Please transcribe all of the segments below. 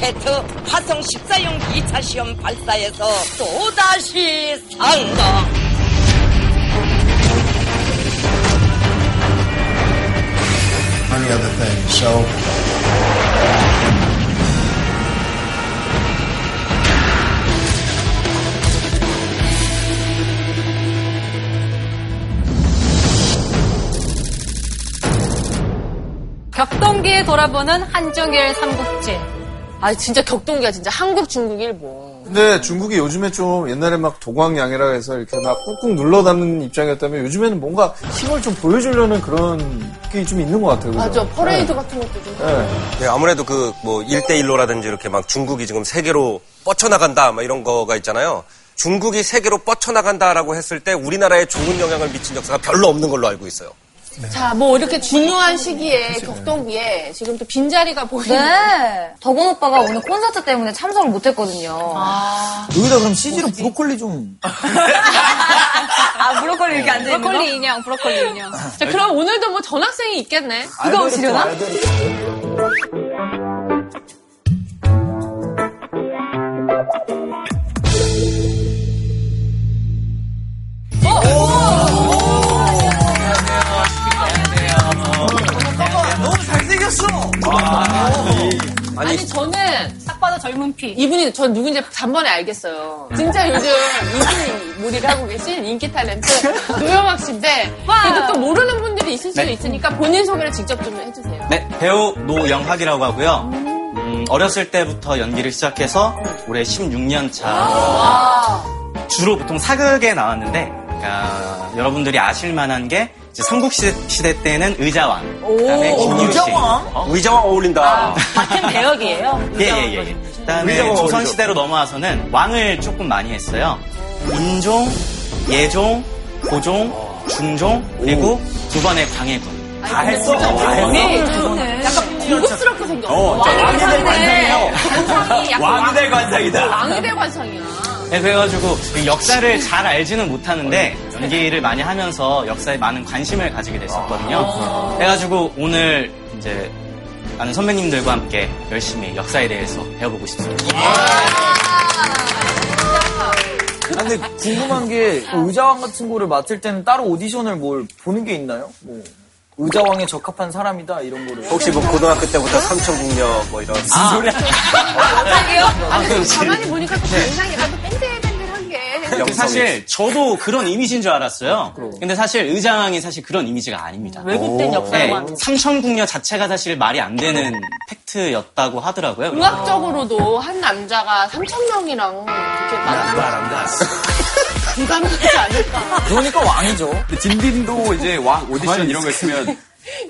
로켓 화성 14용 2차 시험 발사에서 또다시 성공. many other things. So 격동기에 돌아보는 한중일 삼국지. 아 진짜 격동기가 진짜 한국, 중국, 일본. 근데 중국이 요즘에 좀 옛날에 막 도광양이라 해서 이렇게 막 꾹꾹 눌러 담는 입장이었다면 요즘에는 뭔가 힘을 좀 보여주려는 그런 게 좀 있는 것 같아요. 그죠? 맞아 퍼레이드 같은 것도 좀. 네. 네, 아무래도 그뭐 1대1로라든지 이렇게 막 중국이 지금 세계로 뻗쳐나간다 막 이런 거가 있잖아요. 중국이 세계로 뻗쳐나간다라고 했을 때 우리나라에 좋은 영향을 미친 역사가 별로 없는 걸로 알고 있어요. 자, 뭐 이렇게 중요한 시기에 격동기에 지금 또 빈자리가 보이는. 네. 덕원 오빠가 오늘 콘서트 때문에 참석을 못했거든요. 여기다 그럼 CG로 브로콜리 좀. 아, 브로콜리 이렇게 앉아 있는 거? 브로콜리 인형, 브로콜리 인형. 자, 그럼 오늘도 뭐 전학생이 있겠네. 누가 오시려나? 너무 잘생 겼어! 아니, 저는 딱 봐도 젊은 피. 이분이 전 누군지 단번에 알겠어요. 진짜 요즘 인기 몰이를 하고 계신 인기 탤런트 노영학 씨인데 그래도 또 모르는 분들이 있을 수 네. 있으니까 본인 소개를 직접 좀 해주세요. 네, 배우 노영학이라고 하고요. 음, 어렸을 때부터 연기를 시작해서 올해 16년 차. 주로 보통 사극에 나왔는데, 아, 여러분들이 아실 만한 게, 삼국시대 시대 때는 의자왕. 그다음에 김유리 씨. 의자왕? 어? 의자왕 어울린다. 같은 배역이에요. 예, 예, 예. 그다음에 의자왕 조선 어울리죠. 시대로 넘어와서는 왕을 조금 많이 했어요. 인종, 예종, 고종, 중종, 그리고 두 번의 광해군. 다 했어. 다 했어. 약간 고급스럽게 생겼어. 어, 왕이 될 관상이에요. 관상이 약간 왕이 될 관상이다. 왕이 될 관상이야. 네, 그래가지고 그 역사를 잘 알지는 못하는데 연기를 많이 하면서 역사에 많은 관심을 가지게 됐었거든요. 그래가지고 오늘 이제 많은 선배님들과 함께 열심히 역사에 대해서 배워보고 싶습니다. 아, 근데 궁금한 게 의자왕 같은 거를 맡을 때는 따로 오디션을 뭘 보는 게 있나요? 뭐 의자왕에 적합한 사람이다 이런 거를. 혹시 뭐 고등학교 때부터 삼천국녀 뭐 이런 무슨 소리야? 아니, 가만히 보니까 또 굉장히 뺀질뺀질한 게. 근데 사실 저도 그런 이미지인 줄 알았어요. 근데 사실 의장이 사실 그런 이미지가 아닙니다. 왜곡된 역사만. 네, 삼천국녀 자체가 사실 말이 안 되는 팩트였다고 하더라고요. 의학적으로도 한 남자가 3천 명이랑 그렇게 말하는 불가능하지 않을까. 그러니까 왕이죠. 딘딘도 이제 왕 오디션 이런 거 있으면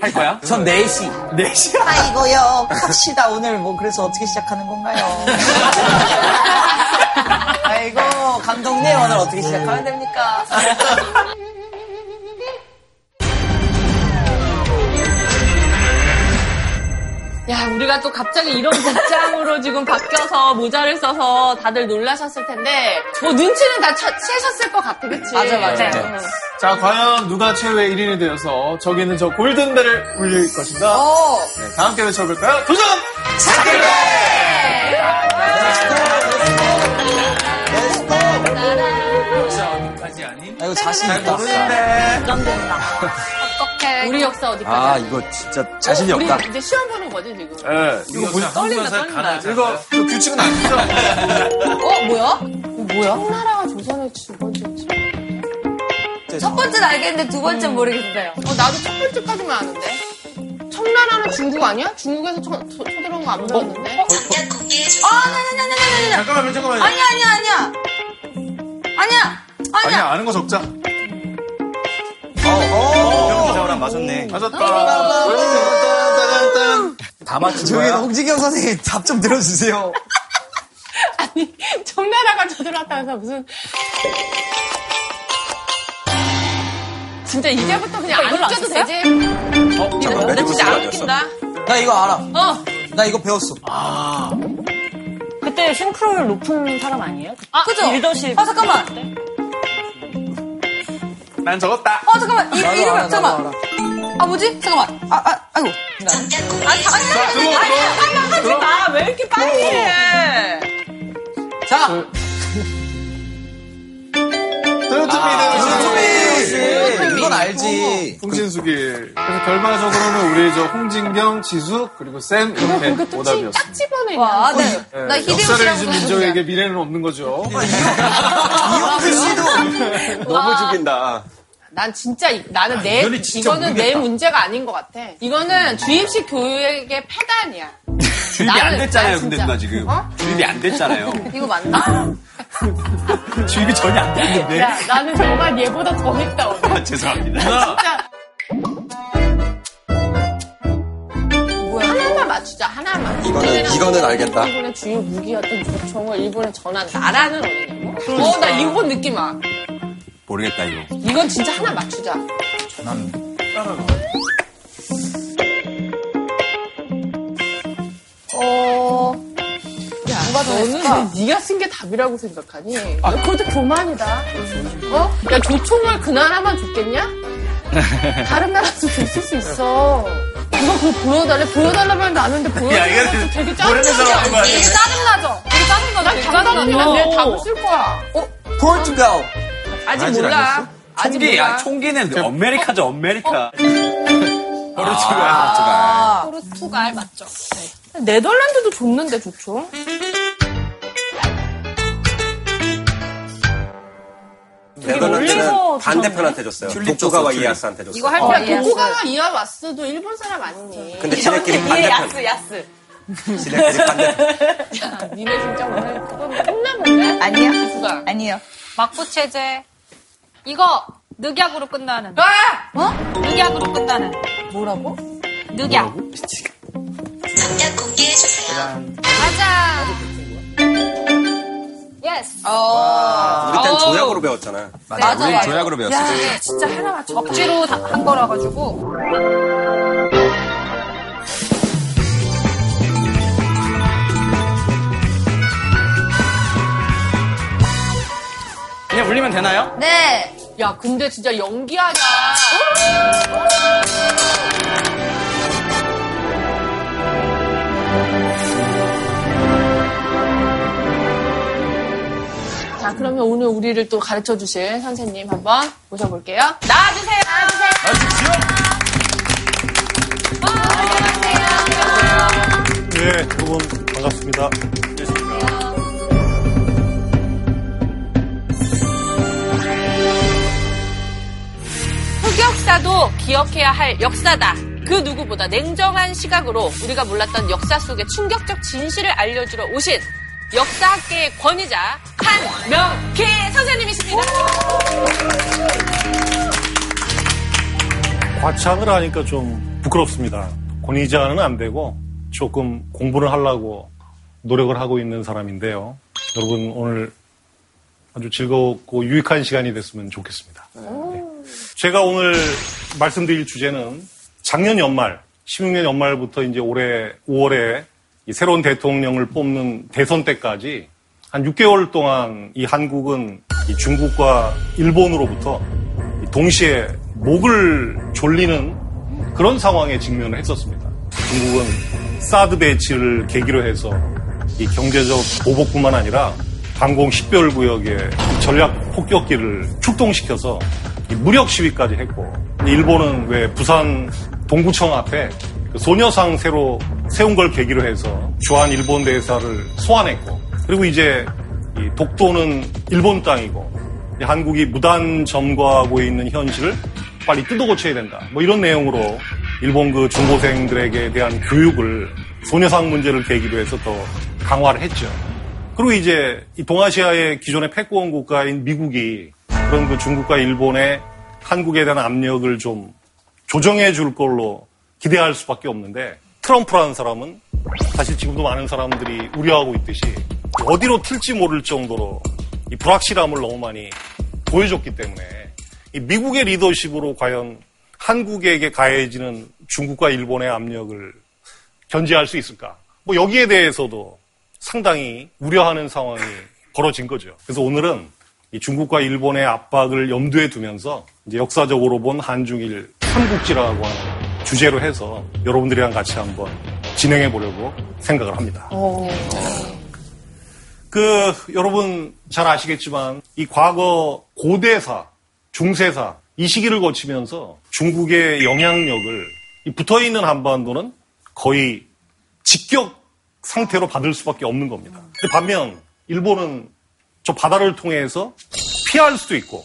할 거야? 전 4시. 4시? 아이고요. 갑시다. 오늘 뭐 그래서 어떻게 시작하는 건가요? 감독님 오늘 어떻게 시작하면 됩니까? 야, 우리가 또 갑자기 이런 복장으로 지금 바뀌어서 모자를 써서 다들 놀라셨을 텐데, 뭐 눈치는 다 차- 채셨을 것 같아, 그치? 맞아, 맞아. 네. 자, 과연 누가 최후의 1인이 되어서 저기 있는 저 골든벨을 울릴 것인가? 네, 다 함께 외쳐볼까요? 도전! 아 아, 이거 자신 있다. 어떡해. 우리 역사 어디까지? 아 이거 진짜 자신이 우리 없다. 이제 시험 보는 거지, 지금. 네, 이거 보니 떨린다, 떨린다. 이거 저 규칙은 아니죠? 어, 뭐야? 뭐야? 청나라가 조선을 두 번째지. 첫 번째는 알겠는데 두 번째는 모르겠어요. 어, 나도 첫 번째까지만 아는데. 청나라는 중국 아니야? 중국에서 쳐, 쳐, 쳐들어온 거안 배웠는데? 아, 아니, 아니, 아니, 아니, 아니. 잠깐만요, 잠깐만요. 아니야, 아니야, 아니야. 아니야. 아니야, 아니야. 아는 거 적자. 병기자오랑 맞았네. 맞았다. 다 맞춘 저기 홍진경 선생님 답 좀 들어주세요. 아니, 청나라가 쳐들어왔다 해서 무슨. 진짜 이제부터 그냥 안 웃겨도 되지? 어, 잠깐 나 진짜 안 웃긴다. 나 이거 알아. 어. 나 이거 배웠어. 그때 싱크로율 높은 사람 아니에요? 아, 그죠? 리더십. 아, 잠깐만. 난 적었다. 어, 잠깐만. 이, 이름을, 알아, 잠깐만. 알아. 아, 뭐지? 잠깐만. 아, 아, 아이고. 아, 아니야, 아니야, 하지 마. 왜 이렇게 빨리 해? 자, 토요토미 이건 알지. 풍신수길. 그래서 결과적으로는 우리 저 홍진경, 지숙 그리고 쌤 이렇게 그것도 딱 오답이었습니다. 집어내냐. 와, 네. 예, 나 역사를 잊은. 민족에게 미래는 없는 거죠. 이용필 씨도 너무 죽인다. 난 진짜 이- 나는 내 이거는 진짜 이거는 내 모르겠다. 문제가 아닌 것 같아. 이거는 주입식 교육의 폐단이야. 주입이 안 나는- 됐잖아요, 난 근데 진짜- 누나 지금. 어? 주입이 안 됐잖아요. 이거 맞나? 주입이 전혀 안 됐는데. 야, 나는 정말 얘보다 더 밉다 오늘. 아, 죄송합니다. 진짜. 하나만 맞추자 하나만. 이거는- 이거는 알겠다. 일본의 주요 무기였던 조총을 일본에 전한 나라는 어디냐고? 어, 나 이건 느낌 와. 모르겠다, 이거. 이건 진짜 하나 맞추자. 어, 야, 누가 더 너는? 왜 네가 쓴 게 답이라고 생각하니? 야, 그것도 교만이다. 어? 야, 조총을 그 나라만 줬겠냐? 다른 나라도 줬을 수 있어. 누가 그거 보여달래? 보여달라면 나는데 이거는 되게 모르는 거 아니야? 되게 짜증나죠? 되게 짜증나죠? 난 되게 당당하게 짜증나죠? 내 답을 쓸 거야. 어? 포르투갈. 아직 몰라. 아직 총기, 몰라. 야, 총기는 아메리카죠, 아메리카. 포르투갈, 아, 포르투갈. 포르투갈 맞죠? 네덜란드도 줬는데 조총. 네덜란드는 반대편한테 줬어요. 줬어, 이에야스한테 줬어요. 이거 할 야, 때 도쿠가와 이와마스도 일본 사람 아니니? 근데 지네끼리 반대편. 야스. 지네끼리 반대편. 야, 니네 진짜 오늘 그건 혼나볼래? 아니요. 아니요. 막부 체제. 이거 늑약으로 끝나는. 아! 어? 늑약으로 끝나는. 뭐라고? 늑약. 맞아. Yes. 어. 우리 땐 조약으로 배웠잖아. 맞아, 맞아, 우리 맞아. 조약으로 배웠어. 야, 진짜 하나 맞춰. 억지로 다- 한 거라 가지고. 그냥 울리면 되나요? 네. 야, 근데 진짜 연기하자. 자, 그러면 오늘 우리를 또 가르쳐 주실 선생님 한번 모셔볼게요. 나와주세요. 네, 여러분 반갑습니다. 역사도 기억해야 할 역사다. 그 누구보다 냉정한 시각으로 우리가 몰랐던 역사 속의 충격적 진실을 알려주러 오신 역사학계의 권위자 한명기 선생님이십니다. 과창을 하니까 좀 부끄럽습니다. 권위자는 안 되고 조금 공부를 하려고 노력을 하고 있는 사람인데요. 여러분 오늘 아주 즐겁고 유익한 시간이 됐으면 좋겠습니다. 네. 제가 오늘 말씀드릴 주제는 작년 연말, 16년 연말부터 이제 올해 5월에 이 새로운 대통령을 뽑는 대선 때까지 한 6개월 동안 이 한국은 이 중국과 일본으로부터 이 동시에 목을 졸리는 그런 상황에 직면을 했었습니다. 중국은 사드 배치를 계기로 해서 이 경제적 보복뿐만 아니라 방공 10개월 구역의 전략 폭격기를 출동시켜서 이 무력 시위까지 했고 일본은 왜 부산 동구청 앞에 그 소녀상 새로 세운 걸 계기로 해서 주한 일본 대사를 소환했고 그리고 이제 이 독도는 일본 땅이고 이 한국이 무단 점거하고 있는 현실을 빨리 뜯어 고쳐야 된다. 뭐 이런 내용으로 일본 그 중고생들에게 대한 교육을 소녀상 문제를 계기로 해서 더 강화를 했죠. 그리고 이제 이 동아시아의 기존의 패권 국가인 미국이 그런 그 중국과 일본의 한국에 대한 압력을 좀 조정해 줄 걸로 기대할 수밖에 없는데 트럼프라는 사람은 사실 지금도 많은 사람들이 우려하고 있듯이 어디로 튈지 모를 정도로 이 불확실함을 너무 많이 보여줬기 때문에 이 미국의 리더십으로 과연 한국에게 가해지는 중국과 일본의 압력을 견제할 수 있을까? 뭐 여기에 대해서도 상당히 우려하는 상황이 벌어진 거죠. 그래서 오늘은 이 중국과 일본의 압박을 염두에 두면서 이제 역사적으로 본 한중일 삼국지라고 하는 주제로 해서 여러분들이랑 같이 한번 진행해 보려고 생각을 합니다. 그 여러분 잘 아시겠지만 이 과거 고대사, 중세사 이 시기를 거치면서 중국의 영향력을 이 붙어 있는 한반도는 거의 직격 상태로 받을 수밖에 없는 겁니다. 반면 일본은 저 바다를 통해서 피할 수도 있고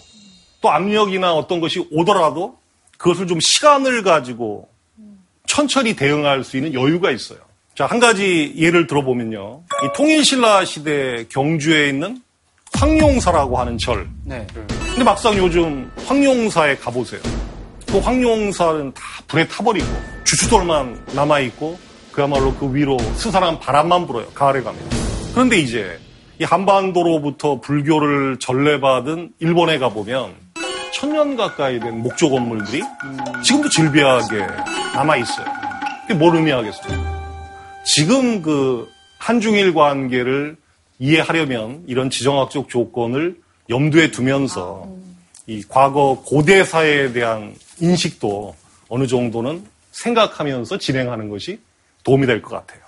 또 압력이나 어떤 것이 오더라도 그것을 좀 시간을 가지고 천천히 대응할 수 있는 여유가 있어요. 자, 한 가지 예를 들어보면요. 이 통일신라 시대 경주에 있는 황룡사라고 하는 절. 네. 근데 막상 요즘 황룡사에 가보세요. 그 황룡사는 다 불에 타버리고 주춧돌만 남아있고 그야말로 그 위로 스산한 바람만 불어요. 가을에 가면. 그런데 이제 이 한반도로부터 불교를 전래받은 일본에 가보면 천년 가까이 된 목조 건물들이 지금도 질비하게 남아있어요. 그게 뭘 의미하겠어요? 지금 그 한중일 관계를 이해하려면 이런 지정학적 조건을 염두에 두면서 이 과거 고대사에 대한 인식도 어느 정도는 생각하면서 진행하는 것이 도움이 될 것 같아요.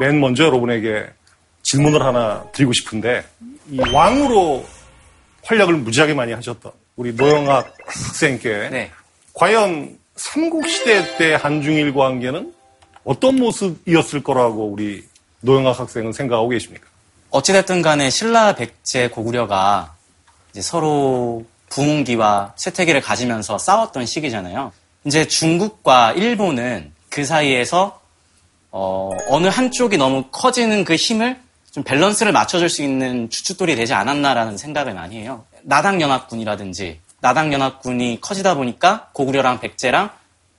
맨 먼저 여러분에게 질문을 하나 드리고 싶은데 이 왕으로 활약을 무지하게 많이 하셨던 우리 노영학 학생께 네. 과연 삼국시대 때 한중일 관계는 어떤 모습이었을 거라고 우리 노영학 학생은 생각하고 계십니까? 어찌됐든 간에 신라 백제 고구려가 서로 부흥기와 쇠퇴기를 가지면서 싸웠던 시기잖아요. 이제 중국과 일본은 그 사이에서 어, 어느 한쪽이 너무 커지는 그 힘을 좀 밸런스를 맞춰줄 수 있는 주춧돌이 되지 않았나라는 생각을 많이 해요. 나당연합군이라든지 나당연합군이 커지다 보니까 고구려랑 백제랑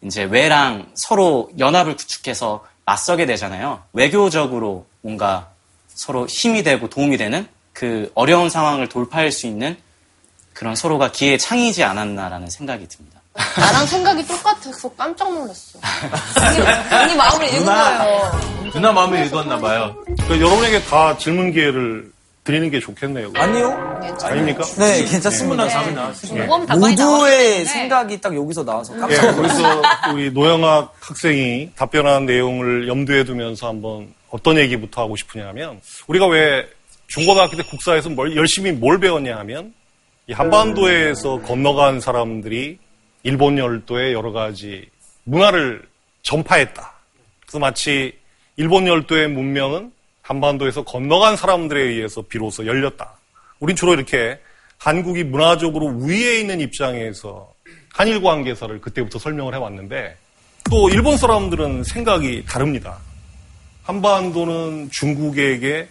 이제 외랑 서로 연합을 구축해서 맞서게 되잖아요. 외교적으로 뭔가 서로 힘이 되고 도움이 되는 그 어려운 상황을 돌파할 수 있는 그런 서로가 기회 창이지 않았나라는 생각이 듭니다. 나랑 생각이 똑같아서 깜짝 놀랐어. 언니 마음을 읽은 거예요. 누나 마음을 읽었나 봐요. 그 여러분에게 다 질문 기회를 드리는 게 좋겠네요. 아니요? 아닙니까? 네, 괜찮습니다. 예. 모두의 생각이 딱 여기서 나와서 예, 깜짝 놀랐어요. 그래서 우리 노영학 학생이 답변한 내용을 염두에 두면서 한번 어떤 얘기부터 하고 싶으냐면 우리가 왜 중고등학교 때 국사에서 뭘 열심히 뭘 배웠냐 하면 이 한반도에서 건너간 사람들이 일본 열도의 여러 가지 문화를 전파했다. 그래서 마치 일본 열도의 문명은 한반도에서 건너간 사람들에 의해서 비로소 열렸다. 우린 주로 이렇게 한국이 문화적으로 위에 있는 입장에서 한일 관계사를 그때부터 설명을 해왔는데 또 일본 사람들은 생각이 다릅니다. 한반도는 중국에게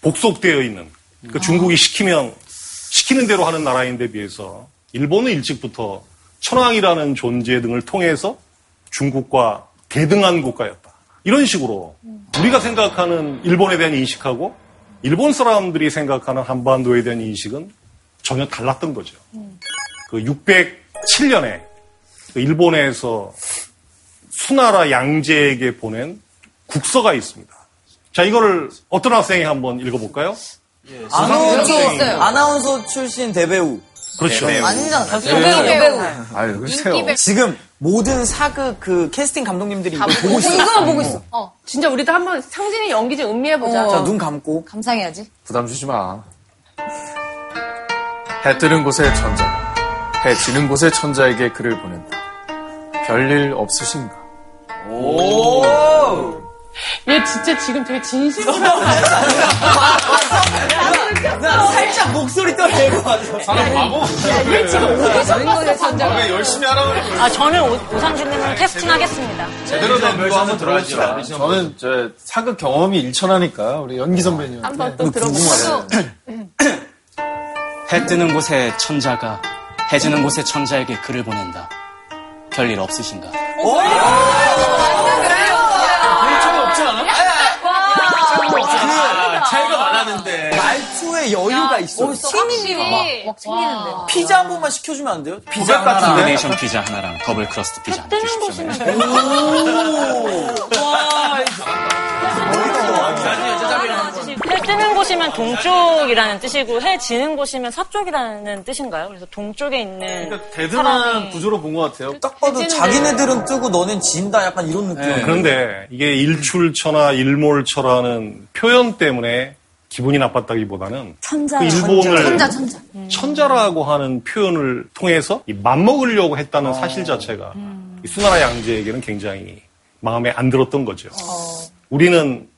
복속되어 있는 그 중국이 시키면 시키는 대로 하는 나라인데 비해서 일본은 일찍부터 천황이라는 존재 등을 통해서 중국과 대등한 국가였다. 이런 식으로 우리가 생각하는 일본에 대한 인식하고 일본 사람들이 생각하는 한반도에 대한 인식은 전혀 달랐던 거죠. 그 607년에 그 일본에서 수나라 양제에게 보낸 국서가 있습니다. 자, 이거를 어떤 학생이 한번 읽어볼까요? 아나운서, 있어요. 아나운서 출신 대배우. 그렇죠. 완전 여배우, 여배우. 아유, 글쎄요. 지금 모든 사극 그 캐스팅 감독님들이 이거 보고 있어. 이거만 보고 있어. 어. 진짜 우리도 한번 상진이 연기 좀 음미해보자. 어. 자, 눈 감고. 감상해야지. 부담 주지 마. 해 뜨는 곳의 천자, 해 지는 곳의 천자에게 글을 보낸다. 별일 없으신가? 얘 진짜 지금 되게 진심으로. 나 살짝 목소리 떨리고 와서. 주인공의 천장. 왜 열심히 하라고 아, 저는 오, 오상진님을 캐스팅 하겠습니다. 제대로 된 거 한번 들어가시죠. 저는 저 사극 경험이 일천하니까 우리 연기 선배님. 한번 또 들어보고. 해 뜨는 곳에 천자가 해 지는 곳에 천자에게 글을 보낸다. 별일 없으신가? 차이가 많았는데. 말투에 여유가 있어. 힘이 막, 막 챙기는데. 피자 한 번만 시켜주면 안 돼요? 피자 고백 같은데? 콤비네이션 피자 하나랑 double crust 피자 하나 주십시오. 해 트는 곳이면 동쪽이라는 뜻이고 해 지는 곳이면 서쪽이라는 뜻인가요? 그래서 동쪽에 있는 그러니까 대등한 사람이 구조로 본 것 같아요. 딱 봐도 자기네들은 뜨고 너넨 진다 약간 이런 느낌. 네. 그런데 이게 일출처나 일몰처라는 표현 때문에 기분이 나빴다기보다는 천자. 그 일본을 천자, 천자. 천자 라고 하는 표현을 통해서 이 맞먹으려고 했다는 사실 자체가 이 수나라 양제에게는 굉장히 마음에 안 들었던 거죠. 우리는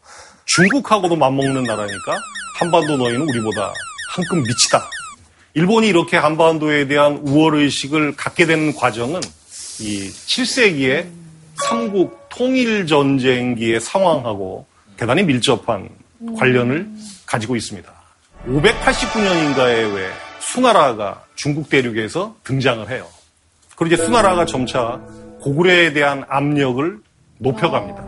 중국하고도 맞먹는 나라니까 한반도 너희는 우리보다 한급 미치다. 일본이 이렇게 한반도에 대한 우월의식을 갖게 된 과정은 이 7세기의 삼국 통일전쟁기의 상황하고 대단히 밀접한 관련을 가지고 있습니다. 589년인가에 왜 수나라가 중국 대륙에서 등장을 해요. 그리고 이제 수나라가 점차 고구려에 대한 압력을 높여갑니다.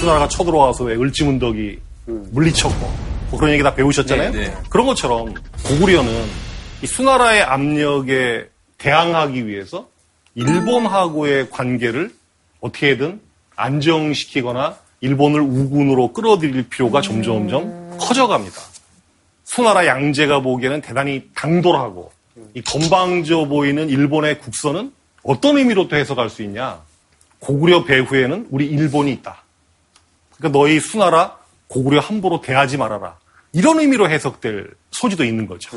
수나라가 쳐들어와서 왜 을지문덕이 물리쳤고 뭐 그런 얘기 다 배우셨잖아요. 네, 네. 그런 것처럼 고구려는 이 수나라의 압력에 대항하기 위해서 일본하고의 관계를 어떻게든 안정시키거나 일본을 우군으로 끌어들일 필요가 점점점 커져갑니다. 수나라 양제가 보기에는 대단히 당돌하고 이 건방져 보이는 일본의 국선은 어떤 의미로 또 해석할 수 있냐? 고구려 배후에는 우리 일본이 있다. 그러니까 너희 수나라 고구려 함부로 대하지 말아라. 이런 의미로 해석될 소지도 있는 거죠.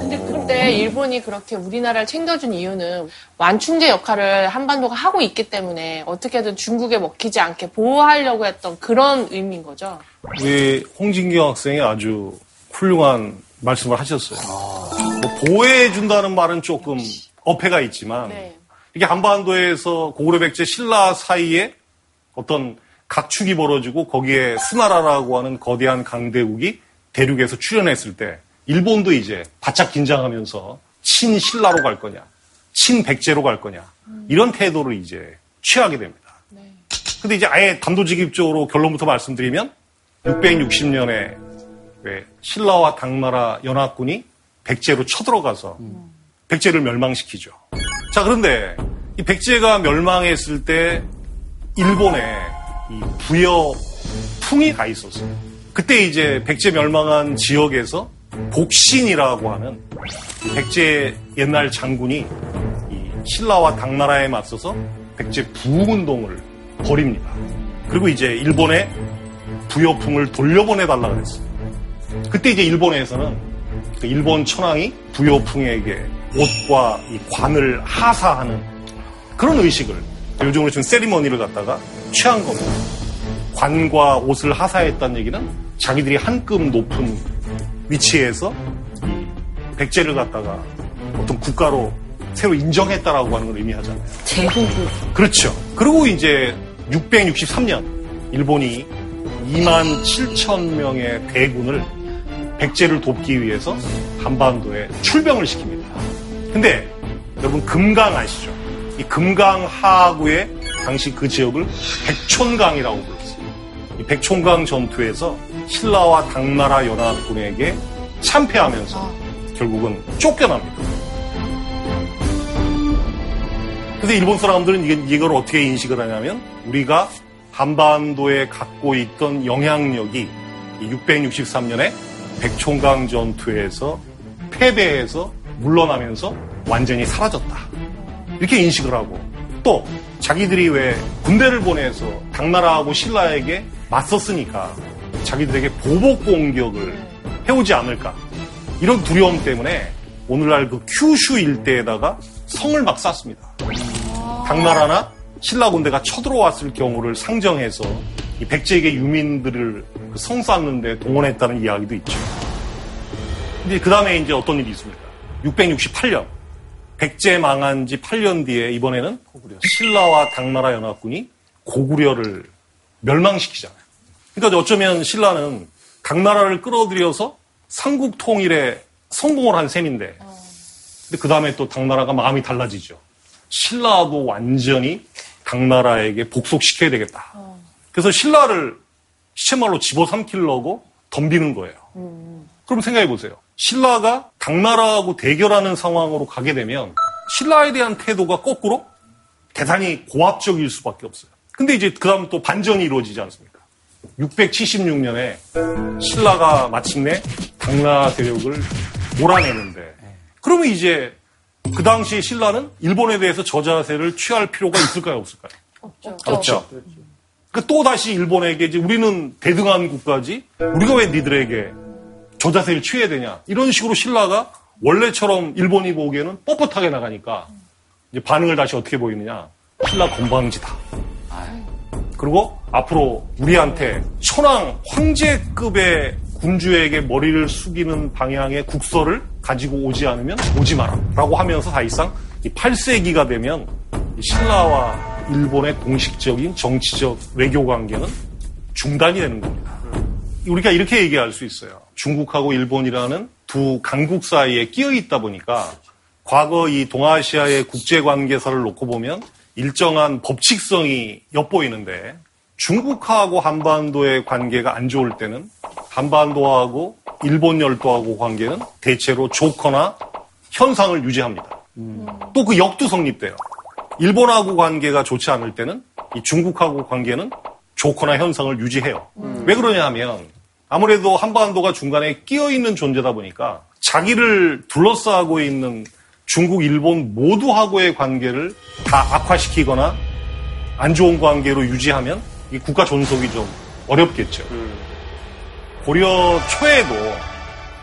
근데 그때 일본이 그렇게 우리나라를 챙겨준 이유는 완충제 역할을 한반도가 하고 있기 때문에 어떻게든 중국에 먹히지 않게 보호하려고 했던 그런 의미인 거죠. 우리 홍진경 학생이 아주 훌륭한 말씀을 하셨어요. 뭐 보호해준다는 말은 조금 어폐가 있지만 네. 이게 한반도에서 고구려 백제 신라 사이에 어떤 각축이 벌어지고 거기에 수나라라고 하는 거대한 강대국이 대륙에서 출현했을 때 일본도 이제 바짝 긴장하면서 친신라로 갈 거냐, 친백제로 갈 거냐 이런 태도를 이제 취하게 됩니다. 근데 이제 아예 단도직입적으로 결론부터 말씀드리면 660년에 왜 신라와 당나라 연합군이 백제로 쳐들어가서 백제를 멸망시키죠. 자 그런데 이 백제가 멸망했을 때 일본에 이 부여풍이 가 있었어요. 그때 이제 백제 멸망한 지역에서 복신이라고 하는 이 백제 옛날 장군이 이 신라와 당나라에 맞서서 백제 부흥운동을 벌입니다. 그리고 이제 일본에 부여풍을 돌려보내 달라 그랬어요. 그때 이제 일본에서는 그 일본 천황이 부여풍에게 옷과 이 관을 하사하는 그런 의식을 요즘으로 지금 세리머니를 갖다가 취한 겁니다. 관과 옷을 하사했다는 얘기는 자기들이 한급 높은 위치에서 이 백제를 갖다가 어떤 국가로 새로 인정했다라고 하는 걸 의미하잖아요. 제국이. 그렇죠. 그리고 이제 663년 일본이 2만 7천 명의 대군을 백제를 돕기 위해서 한반도에 출병을 시킵니다. 근데 여러분 금강 아시죠? 이 금강 하구의 당시 그 지역을 백촌강이라고 불렀어요. 이 백촌강 전투에서 신라와 당나라 연합군에게 참패하면서 결국은 쫓겨납니다. 근데 일본 사람들은 이걸 어떻게 인식을 하냐면 우리가 한반도에 갖고 있던 영향력이 663년에 백총강 전투에서 패배해서 물러나면서 완전히 사라졌다. 이렇게 인식을 하고 또 자기들이 왜 군대를 보내서 당나라하고 신라에게 맞섰으니까 자기들에게 보복 공격을 해오지 않을까 이런 두려움 때문에 오늘날 그 큐슈 일대에다가 성을 막 쌓습니다. 당나라나 신라 군대가 쳐들어왔을 경우를 상정해서 이 백제계 유민들을 그성 쌓는데 동원했다는 이야기도 있죠. 근데 그 다음에 이제 어떤 일이 있습니까? 668년 백제 망한 지 8년 뒤에 이번에는 신라와 당나라 연합군이 고구려를 멸망시키잖아요. 그러니까 어쩌면 신라는 당나라를 끌어들여서 삼국 통일에 성공을 한 셈인데 근데 그 다음에 또 당나라가 마음이 달라지죠. 신라도 완전히 당나라에게 복속시켜야 되겠다. 그래서 신라를 시체말로 집어삼키려고 덤비는 거예요. 그럼 생각해 보세요. 신라가 당나라하고 대결하는 상황으로 가게 되면 신라에 대한 태도가 거꾸로 대단히 고압적일 수밖에 없어요. 근데 이제 그 다음 또 반전이 이루어지지 않습니까? 676년에 신라가 마침내 당나 세력을 몰아내는데 그러면 이제 그 당시 신라는 일본에 대해서 저자세를 취할 필요가 있을까요, 없을까요? 없죠. 없죠. 그또 다시 일본에게 이제 우리는 대등한 국가지 우리가 왜 니들에게 저 자세를 취해야 되냐 이런 식으로 신라가 원래처럼 일본이 보기에는 뻣뻣하게 나가니까 이제 반응을 다시 어떻게 보이느냐 신라 건방지다. 그리고 앞으로 우리한테 천황 황제급의 군주에게 머리를 숙이는 방향의 국서를 가지고 오지 않으면 오지 마라. 라고 하면서 사실상 이 8세기가 되면 이 신라와 일본의 공식적인 정치적 외교 관계는 중단이 되는 겁니다. 우리가 이렇게 얘기할 수 있어요. 중국하고 일본이라는 두 강국 사이에 끼어 있다 보니까 과거 이 동아시아의 국제 관계사를 놓고 보면 일정한 법칙성이 엿보이는데 중국하고 한반도의 관계가 안 좋을 때는 한반도하고 일본 열도하고 관계는 대체로 좋거나 현상을 유지합니다. 또그 역도 성립돼요. 일본하고 관계가 좋지 않을 때는 이 중국하고 관계는 좋거나 현상을 유지해요. 왜 그러냐 하면 아무래도 한반도가 중간에 끼어 있는 존재다 보니까 자기를 둘러싸고 있는 중국, 일본 모두하고의 관계를 다 악화시키거나 안 좋은 관계로 유지하면 이 국가 존속이 좀 어렵겠죠. 고려 초에도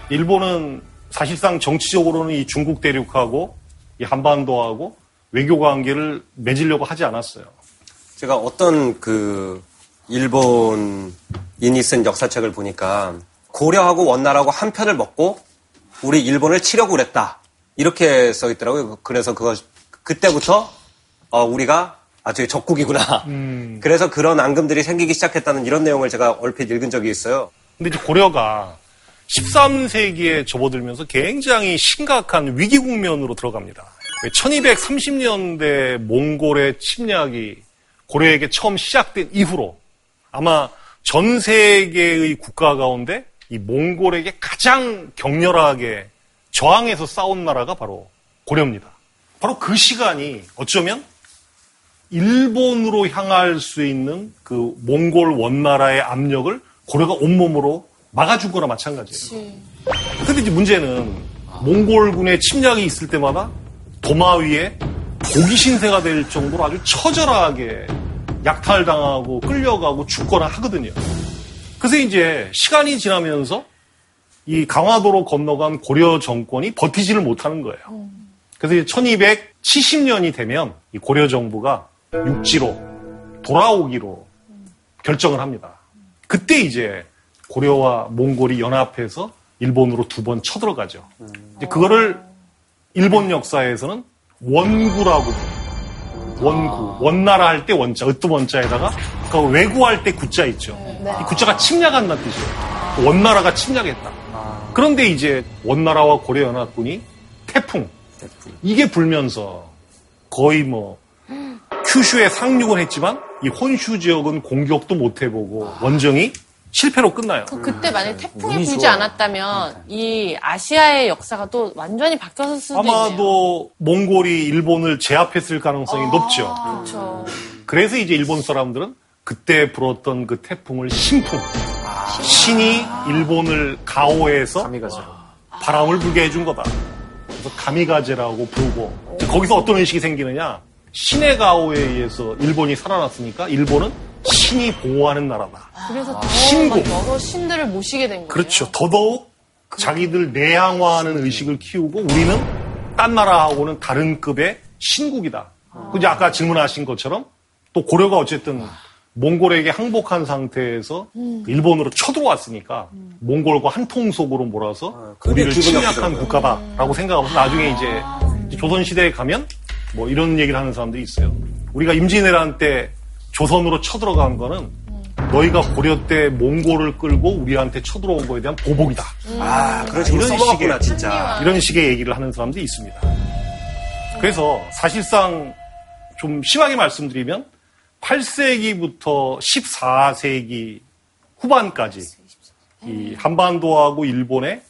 일본은 사실상 정치적으로는 이 중국 대륙하고 이 한반도하고 외교 관계를 맺으려고 하지 않았어요. 제가 어떤 그 일본인이 쓴 역사책을 보니까 고려하고 원나라하고 한 편을 먹고 우리 일본을 치려고 그랬다. 이렇게 써 있더라고요. 그래서 그거 그때부터 어, 우리가 아 저기 적국이구나. 그래서 그런 앙금들이 생기기 시작했다는 이런 내용을 제가 얼핏 읽은 적이 있어요. 근데 이제 고려가 13세기에 접어들면서 굉장히 심각한 위기 국면으로 들어갑니다. 1230년대 몽골의 침략이 고려에게 처음 시작된 이후로 아마 전 세계의 국가 가운데 이 몽골에게 가장 격렬하게 저항해서 싸운 나라가 바로 고려입니다. 바로 그 시간이 어쩌면 일본으로 향할 수 있는 그 몽골 원나라의 압력을 고려가 온몸으로 막아준 거나 마찬가지예요. 근데 이제 문제는 몽골군의 침략이 있을 때마다 도마 위에 고기 신세가 될 정도로 아주 처절하게 약탈당하고 끌려가고 죽거나 하거든요. 그래서 이제 시간이 지나면서 이 강화도로 건너간 고려 정권이 버티지를 못하는 거예요. 그래서 이제 1270년이 되면 이 고려 정부가 육지로 돌아오기로 결정을 합니다. 그때 이제 고려와 몽골이 연합해서 일본으로 두 번 쳐들어가죠. 이제 그거를 일본 역사에서는 원구라고. 원구. 원나라 할 때 원자, 으뜸 원자에다가 그 외구할 때 구자 있죠. 이 구자가 침략한다는 뜻이에요. 원나라가 침략했다. 그런데 이제 원나라와 고려 연합군이 태풍, 이게 불면서 거의 뭐 큐슈에 상륙은 했지만 이 혼슈 지역은 공격도 못 해보고 원정이 실패로 끝나요. 그 그때 만약에 태풍이 운이 불지 좋아. 않았다면 이 아시아의 역사가 또 완전히 바뀌었을 수도 있네요. 아마도 몽골이 일본을 제압했을 가능성이 높죠. 그렇죠. 그래서 이제 일본 사람들은 그때 불었던 그 태풍을 신풍. 신이 일본을 가오해서 바람을 불게 해준 거다. 그래서 가미가제라고 부르고 거기서 어떤 의식이 생기느냐? 신의 가오에 의해서 일본이 살아났으니까 일본은 신이 보호하는 나라다. 그래서 더 신공. 막 여러 신들을 모시게 된 거예요. 그렇죠. 더더욱 자기들 내향화하는 의식을 키우고 우리는 딴 나라하고는 다른 급의 신국이다. 그 이제 아까 질문하신 것처럼 또 고려가 어쨌든 몽골에게 항복한 상태에서 음. 일본으로 쳐들어왔으니까 몽골과 한 통속으로 몰아서 우리를 기분 침략한 나쁘더라고요. 국가다라고 생각하면서 나중에 이제 이제 조선시대에 가면 뭐 이런 얘기를 하는 사람들이 있어요. 우리가 임진왜란 때 조선으로 쳐들어간 거는 너희가 고려 때 몽골을 끌고 우리한테 쳐들어온 거에 대한 보복이다. 아, 그런 식으로 써먹었구나, 진짜. 이런 식의 얘기를 하는 사람도 있습니다. 그래서 사실상 좀 심하게 말씀드리면 8세기부터 14세기 후반까지 이 한반도하고 일본의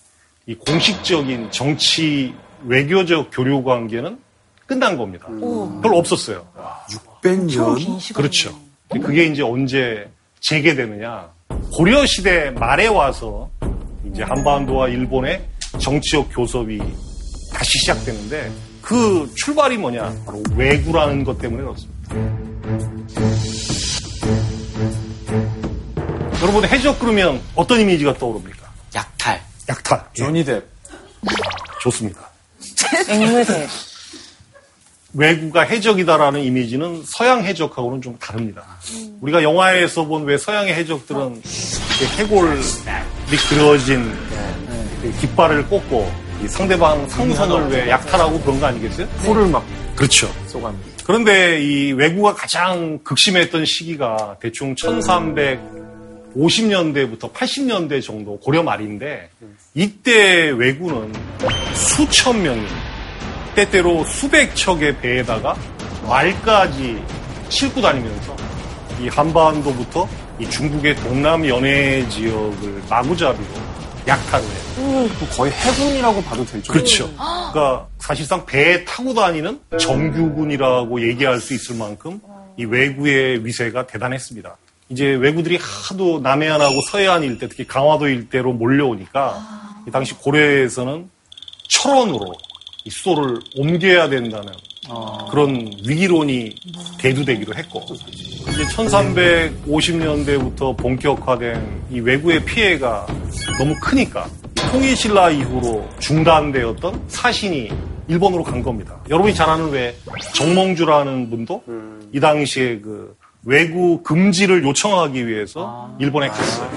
이 공식적인 정치 외교적 교류 관계는 끝난 겁니다. 별로 없었어요. 600년? 그렇죠. 그게 이제 언제 재개되느냐. 고려 시대 말에 와서 이제 한반도와 일본의 정치적 교섭이 다시 시작되는데 그 출발이 뭐냐? 바로 왜구라는 것 때문에 그렇습니다. 여러분 해적 그러면 어떤 이미지가 떠오릅니까? 약탈. 약탈. 조니뎁. 좋습니다. 앵무새. 외구가 해적이다라는 이미지는 서양 해적하고는 좀 다릅니다. 우리가 영화에서 본 왜 서양의 해적들은 이렇게 해골이 그려진 그 깃발을 꽂고 이 상대방 상선을 왜 약탈하고 그런 거 아니겠어요? 코를 막 그렇죠. 쏘갑니다. 그런데 이 외구가 가장 극심했던 시기가 대충 1350년대부터 80년대 정도 고려 말인데 이때 외구는 수천 명이 때때로 수백 척의 배에다가 말까지 싣고 다니면서 이 한반도부터 이 중국의 동남 연해 지역을 마구잡이로 약탈을 해요. 거의 해군이라고 봐도 되죠. 그렇죠. 그러니까 사실상 배에 타고 다니는 정규군이라고 얘기할 수 있을 만큼 이 외구의 위세가 대단했습니다. 이제 외구들이 하도 남해안하고 서해안 일대, 특히 강화도 일대로 몰려오니까 이 당시 고려에서는 철원으로 이 수도를 옮겨야 된다는 그런 위기론이 대두되기도 했고 이제 1350년대부터 본격화된 이 외구의 피해가 너무 크니까 통일신라 이후로 중단되었던 사신이 일본으로 간 겁니다. 여러분이 잘 아는 왜 정몽주라는 분도 이 당시에 그 외구 금지를 요청하기 위해서 일본에 갔어요.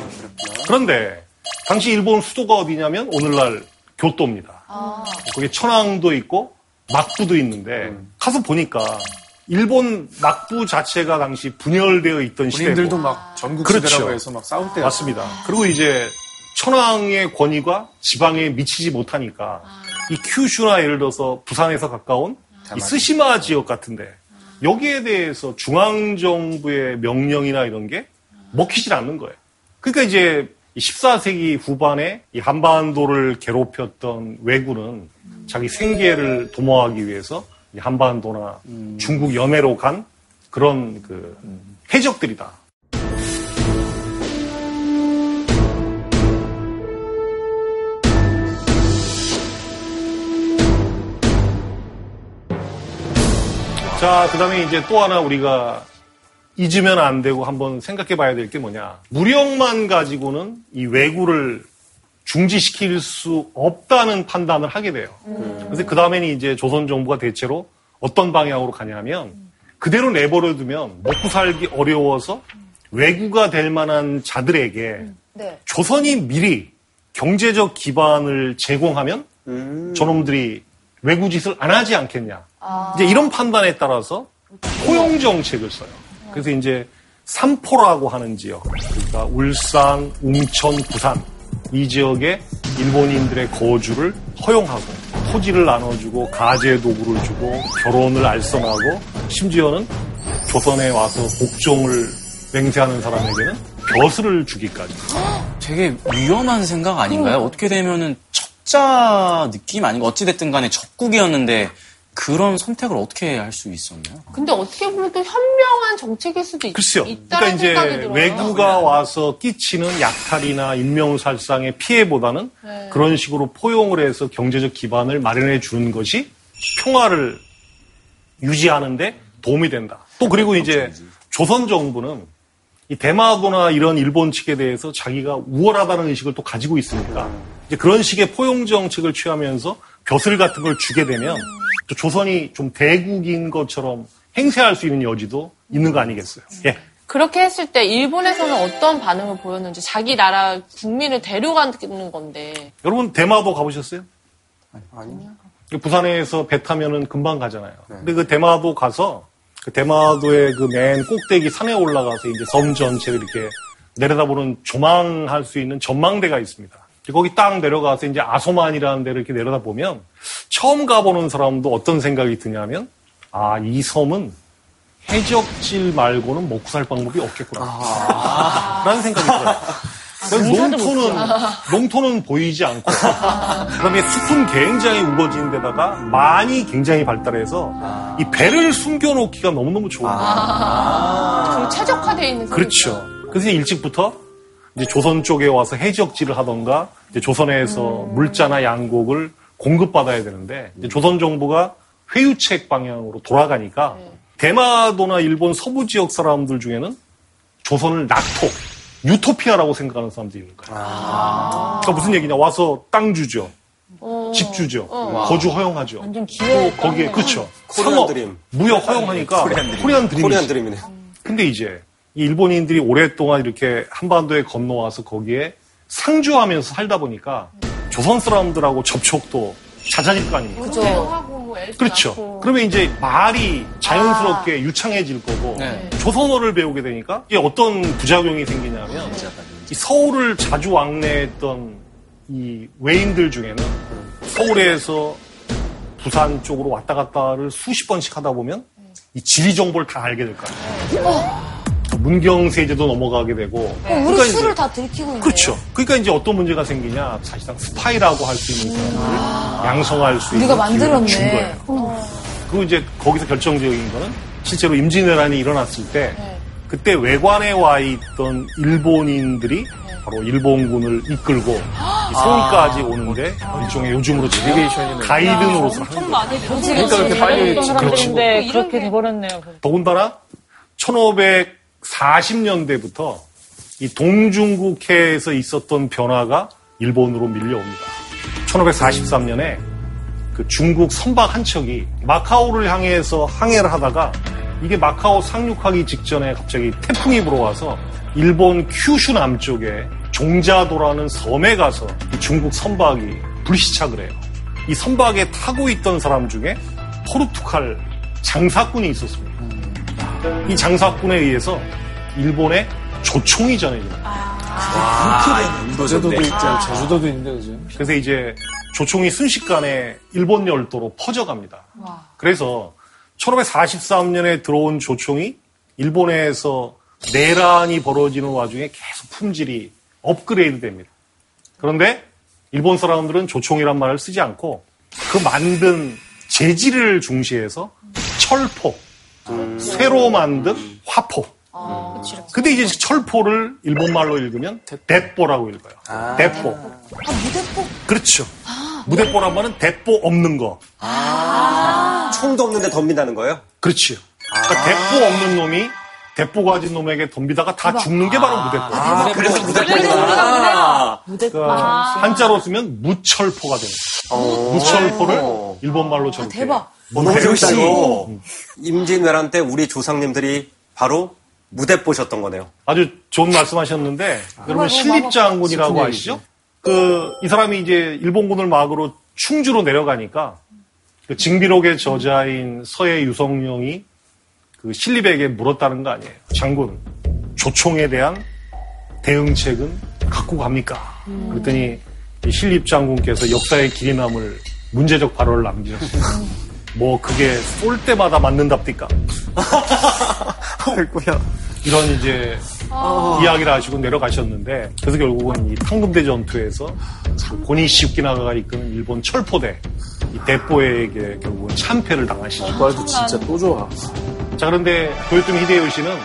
그런데 당시 일본 수도가 어디냐면 오늘날 교토입니다. 거기 천황도 있고 막부도 있는데 가서 보니까 일본 낙부 자체가 당시 분열되어 있던 시대고 본인들도 막 전국시대라고 그렇죠. 해서 막 싸울 때 맞습니다. 그리고 이제 천황의 권위가 지방에 미치지 못하니까 이 큐슈나 예를 들어서 부산에서 가까운 이 스시마 지역 같은데 여기에 대해서 중앙 정부의 명령이나 이런 게 먹히질 않는 거예요. 그러니까 이제 14세기 후반에 이 한반도를 괴롭혔던 왜구는 자기 생계를 도모하기 위해서 이 한반도나 중국 연해로 간 그런 그 해적들이다. 자, 그 다음에 이제 또 하나 우리가 잊으면 안 되고 한번 생각해 봐야 될 게 뭐냐. 무력만 가지고는 이 왜구를 중지시킬 수 없다는 판단을 하게 돼요. 그래서 그 다음에는 이제 조선 정부가 대체로 어떤 방향으로 가냐면 그대로 내버려 두면 먹고 살기 어려워서 왜구가 될 만한 자들에게 네. 조선이 미리 경제적 기반을 제공하면 저놈들이 외구짓을 안 하지 않겠냐. 이제 이런 판단에 따라서 포용 정책을 써요. 그래서 이제 삼포라고 하는 지역, 그러니까 울산, 웅천, 부산 이 지역에 일본인들의 거주를 허용하고 토지를 나눠주고 가재 도구를 주고 결혼을 알선하고 심지어는 조선에 와서 복종을 맹세하는 사람에게는 벼슬을 주기까지. 되게 위험한 생각 아닌가요? 어떻게 되면은 적자 느낌 아닌가? 어찌됐든 간에 적국이었는데 그런 선택을 어떻게 할 수 있었나요? 근데 어떻게 보면 또 현명한 정책일 수도 있, 글쎄요. 그러니까 이제 들어요. 외구가 와서 끼치는 약탈이나 인명살상의 피해보다는 네. 그런 식으로 포용을 해서 경제적 기반을 마련해 주는 것이 평화를 유지하는데 도움이 된다. 또 그리고 이제 조선 정부는 이 대마도나 이런 일본 측에 대해서 자기가 우월하다는 의식을 또 가지고 있으니까 이제 그런 식의 포용 정책을 취하면서 벼슬 같은 걸 주게 되면 또 조선이 좀 대국인 것처럼 행세할 수 있는 여지도 있는 거 아니겠어요? 예. 그렇게 했을 때 일본에서는 어떤 반응을 보였는지 자기 나라 국민을 데려가는 건데 여러분 대마도 가보셨어요? 아니요. 부산에서 배 타면은 금방 가잖아요. 근데 그 대마도 가서 그 대마도의 그 맨 꼭대기 산에 올라가서 이제 섬 전체를 이렇게 내려다보는 조망할 수 있는 전망대가 있습니다. 거기 딱 내려가서 이제 아소만이라는 데를 이렇게 내려다 보면 처음 가보는 사람도 어떤 생각이 드냐면 아, 이 섬은 해적질 말고는 먹고 살 방법이 없겠구나. 라는 생각이 들어요. 그래서 농토는, 농토는 보이지 않고, 그 다음에 숲은 굉장히 우거진 데다가 많이 굉장히 발달해서 이 배를 숨겨놓기가 너무너무 좋은 거예요. 좀 최적화되어 있는 그렇죠. 그래서 일찍부터 이제 조선 쪽에 와서 해적질을 하던가 조선에서 물자나 양곡을 공급받아야 되는데 이제 조선 정부가 회유책 방향으로 돌아가니까 대마도나 일본 서부 지역 사람들 중에는 조선을 낙토, 유토피아라고 생각하는 사람들이 있는 거예요. 그러니까 무슨 얘기냐? 와서 땅 주죠. 집 주죠. 어. 거주 허용하죠. 완전 기회. 또 거기에 그렇죠. 코리안 상업, 드림. 무역 허용하니까 코리안 드림. 코리안 드림이네. 근데 이제 이 일본인들이 오랫동안 이렇게 한반도에 건너와서 거기에 상주하면서 살다 보니까 조선 사람들하고 접촉도 잦아질 거 아닙니까? 그죠. 하고 뭐 그렇죠. 낳고. 그러면 이제 말이 자연스럽게 유창해질 거고 네. 조선어를 배우게 되니까 이게 어떤 부작용이 생기냐면 이 서울을 자주 왕래했던 이 외인들 중에는 서울에서 부산 쪽으로 왔다 갔다를 수십 번씩 하다 보면 이 지리 정보를 다 알게 될 거예요. 문경세제도 넘어가게 되고. 어, 우리 그러니까 이제- 술을 다 들키고 있네. 그렇죠. 그러니까 이제 어떤 문제가 생기냐. 사실상 스파이라고 할 수 있는 사람을 양성할 수 있는 우리가 기회를 준 만들었네. 거예요. 어. 그리고 이제 거기서 결정적인 거는 실제로 임진왜란이 일어났을 때 네. 그때 외관에 와 있던 일본인들이 바로 일본군을 이끌고 이 서울까지 오는데 일종의 요즘으로 치면 가이드 노릇을 하는 거예요. 많이 그러니까 이렇게 빨리 사람들인데 그렇게 돼버렸네요. 더군다나 1540년대부터 이 동중국해에서 있었던 변화가 일본으로 밀려옵니다. 1543년에 그 중국 선박 한 척이 마카오를 향해서 항해를 하다가 이게 마카오 상륙하기 직전에 갑자기 태풍이 불어와서 일본 큐슈 남쪽에 종자도라는 섬에 가서 이 중국 선박이 불시착을 해요. 이 선박에 타고 있던 사람 중에 포르투갈 장사꾼이 있었습니다. 이 장사꾼에 의해서 일본의 조총이 전해집니다. 제도도 있죠. 제주도도 있는데, 그죠? 그래서 이제 조총이 순식간에 일본 열도로 퍼져갑니다. 그래서 1543년에 들어온 조총이 일본에서 내란이 벌어지는 와중에 계속 품질이 업그레이드 됩니다. 그런데 일본 사람들은 조총이란 말을 쓰지 않고 그 만든 재질을 중시해서 철 포, 쇠로 만든 화포. 근데 이제 철포를 일본말로 읽으면 대뽀라고 읽어요. 대뽀. 아, 무대뽀? 그렇죠. 무대뽀란 말은 대뽀 없는 거. 총도 없는데 덤빈다는 거예요? 그렇지요. 그러니까 대뽀 없는 놈이 대뽀 가진 놈에게 덤비다가 다 죽는 게 바로 무대뽀. 아, 그래서 무대포구나. 그러니까 한자로 쓰면 무철포가 됩니다. 무철포를 일본말로 저렇게. 대박. 너무 재밌다, 재밌다, 이거. 이거. 임진왜란 때 우리 조상님들이 바로 무대 보셨던 거네요. 아주 좋은 말씀하셨는데 여러분 신립장군이라고 아시죠? 그 이 사람이 이제 일본군을 막으로 충주로 내려가니까 그 징비록의 저자인 서해 유성룡이 그 신립에게 물었다는 거 아니에요. 장군 조총에 대한 대응책은 갖고 갑니까? 그랬더니 이 신립 장군께서 역사의 길이 남을 문제적 발언을 남기셨어요. 뭐 그게 쏠 때마다 맞는답니까? 아이고야. 이런 이제 이야기를 하시고 내려가셨는데 그래서 결국은 이 탕금대 전투에서 그 고니 시우키나가가 이끄는 일본 철포대 이 대포에게 결국은 참패를 당하시죠. 말도 진짜 또 좋아. 자 그런데 도요토미 히데요시는